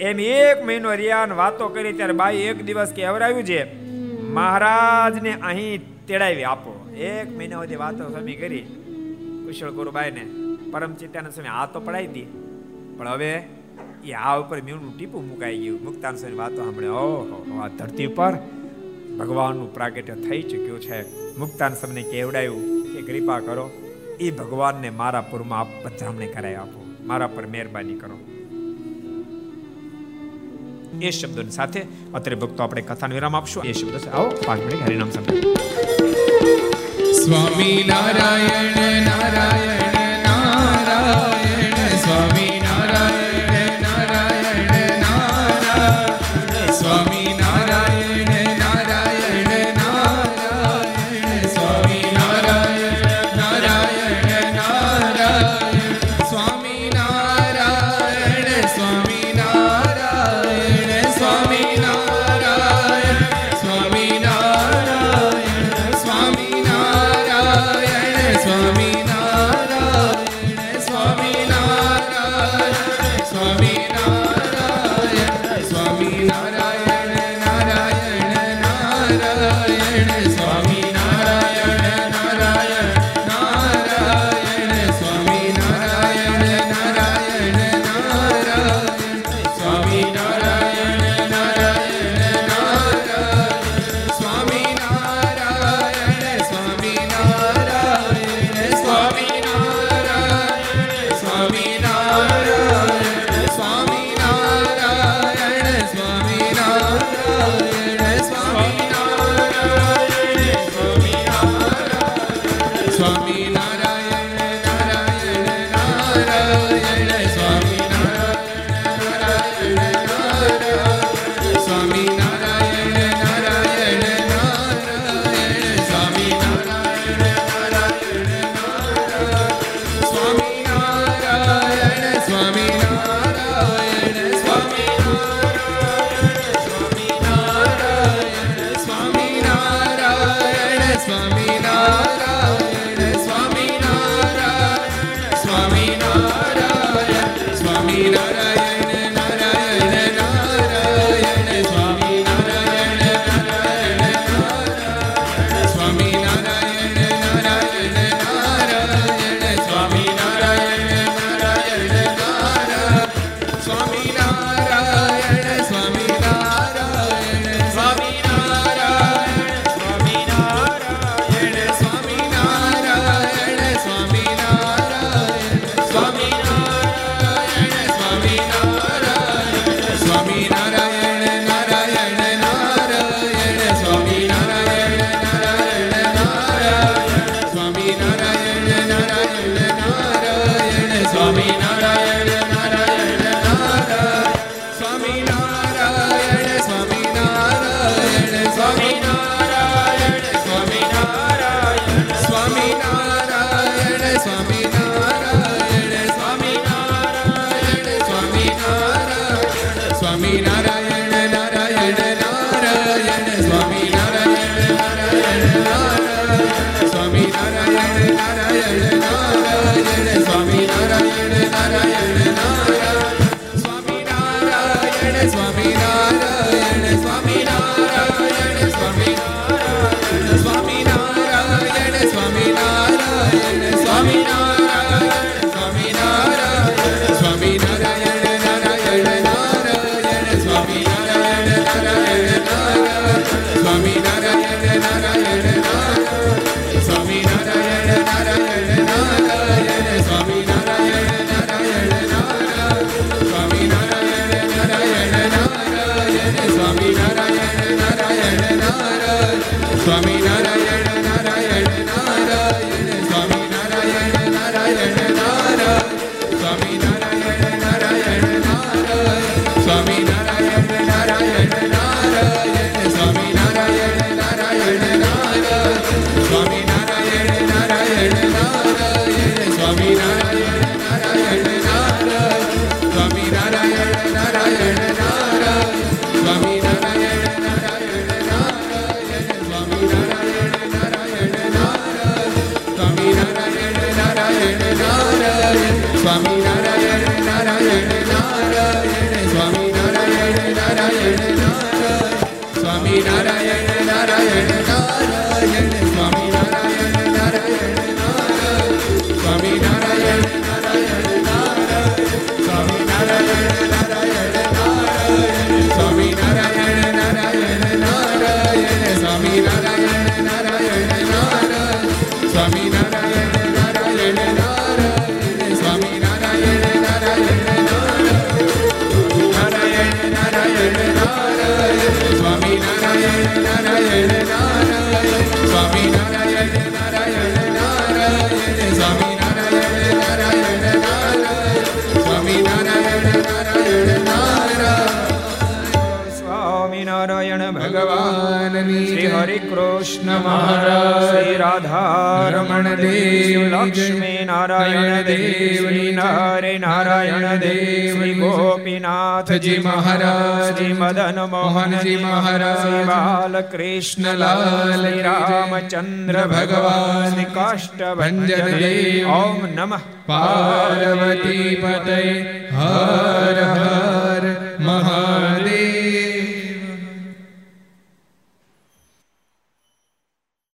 એમ એક મહિનો રિયાન વાતો કરી ત્યારે બાઈ એક દિવસ કે કહેવરાયું છે, મહારાજને અહીં તેડાવી આપો. એક મહિના સુધી વાતો સ્વામી કરી. કુશળ ગુરુબાઈને પરમ ચિત્તાનંદ સ્વામી આ તો પડાવી દી. પણ હવે એ આ ઉપર મીણનું ટીપું મુકાઈ ગયું. મુક્તાન સ્વામી વાતો સાંભળે, ઓહો આ ધરતી પર ભગવાનનું પ્રાગટ્ય થઈ ચૂક્યું છે. મુક્તાન સ્વામીને કેવડાયું કે, કૃપા કરો, એ ભગવાનને મારા પુરમાં આપ પધરામણી કરાવી આપો. મારા પર મહેરબાની કરો. એ શબ્દોની સાથે અત્યારે ભક્તો આપણે કથાનો વિરામ આપશું. એ શબ્દ આવો, પાંચ મિનિટ હરિનામ સાંભળો સ્વામી નારાયણ નારાયણ નારાયણ. નાથજી મહારાજ મદન મોહનજી મહારાજ બાલકૃષ્ણલાલ રામચંદ્ર ભગવાન કાષ્ટભંજન દેવ ઓમ નમઃ પાર્વતી પતય હર હર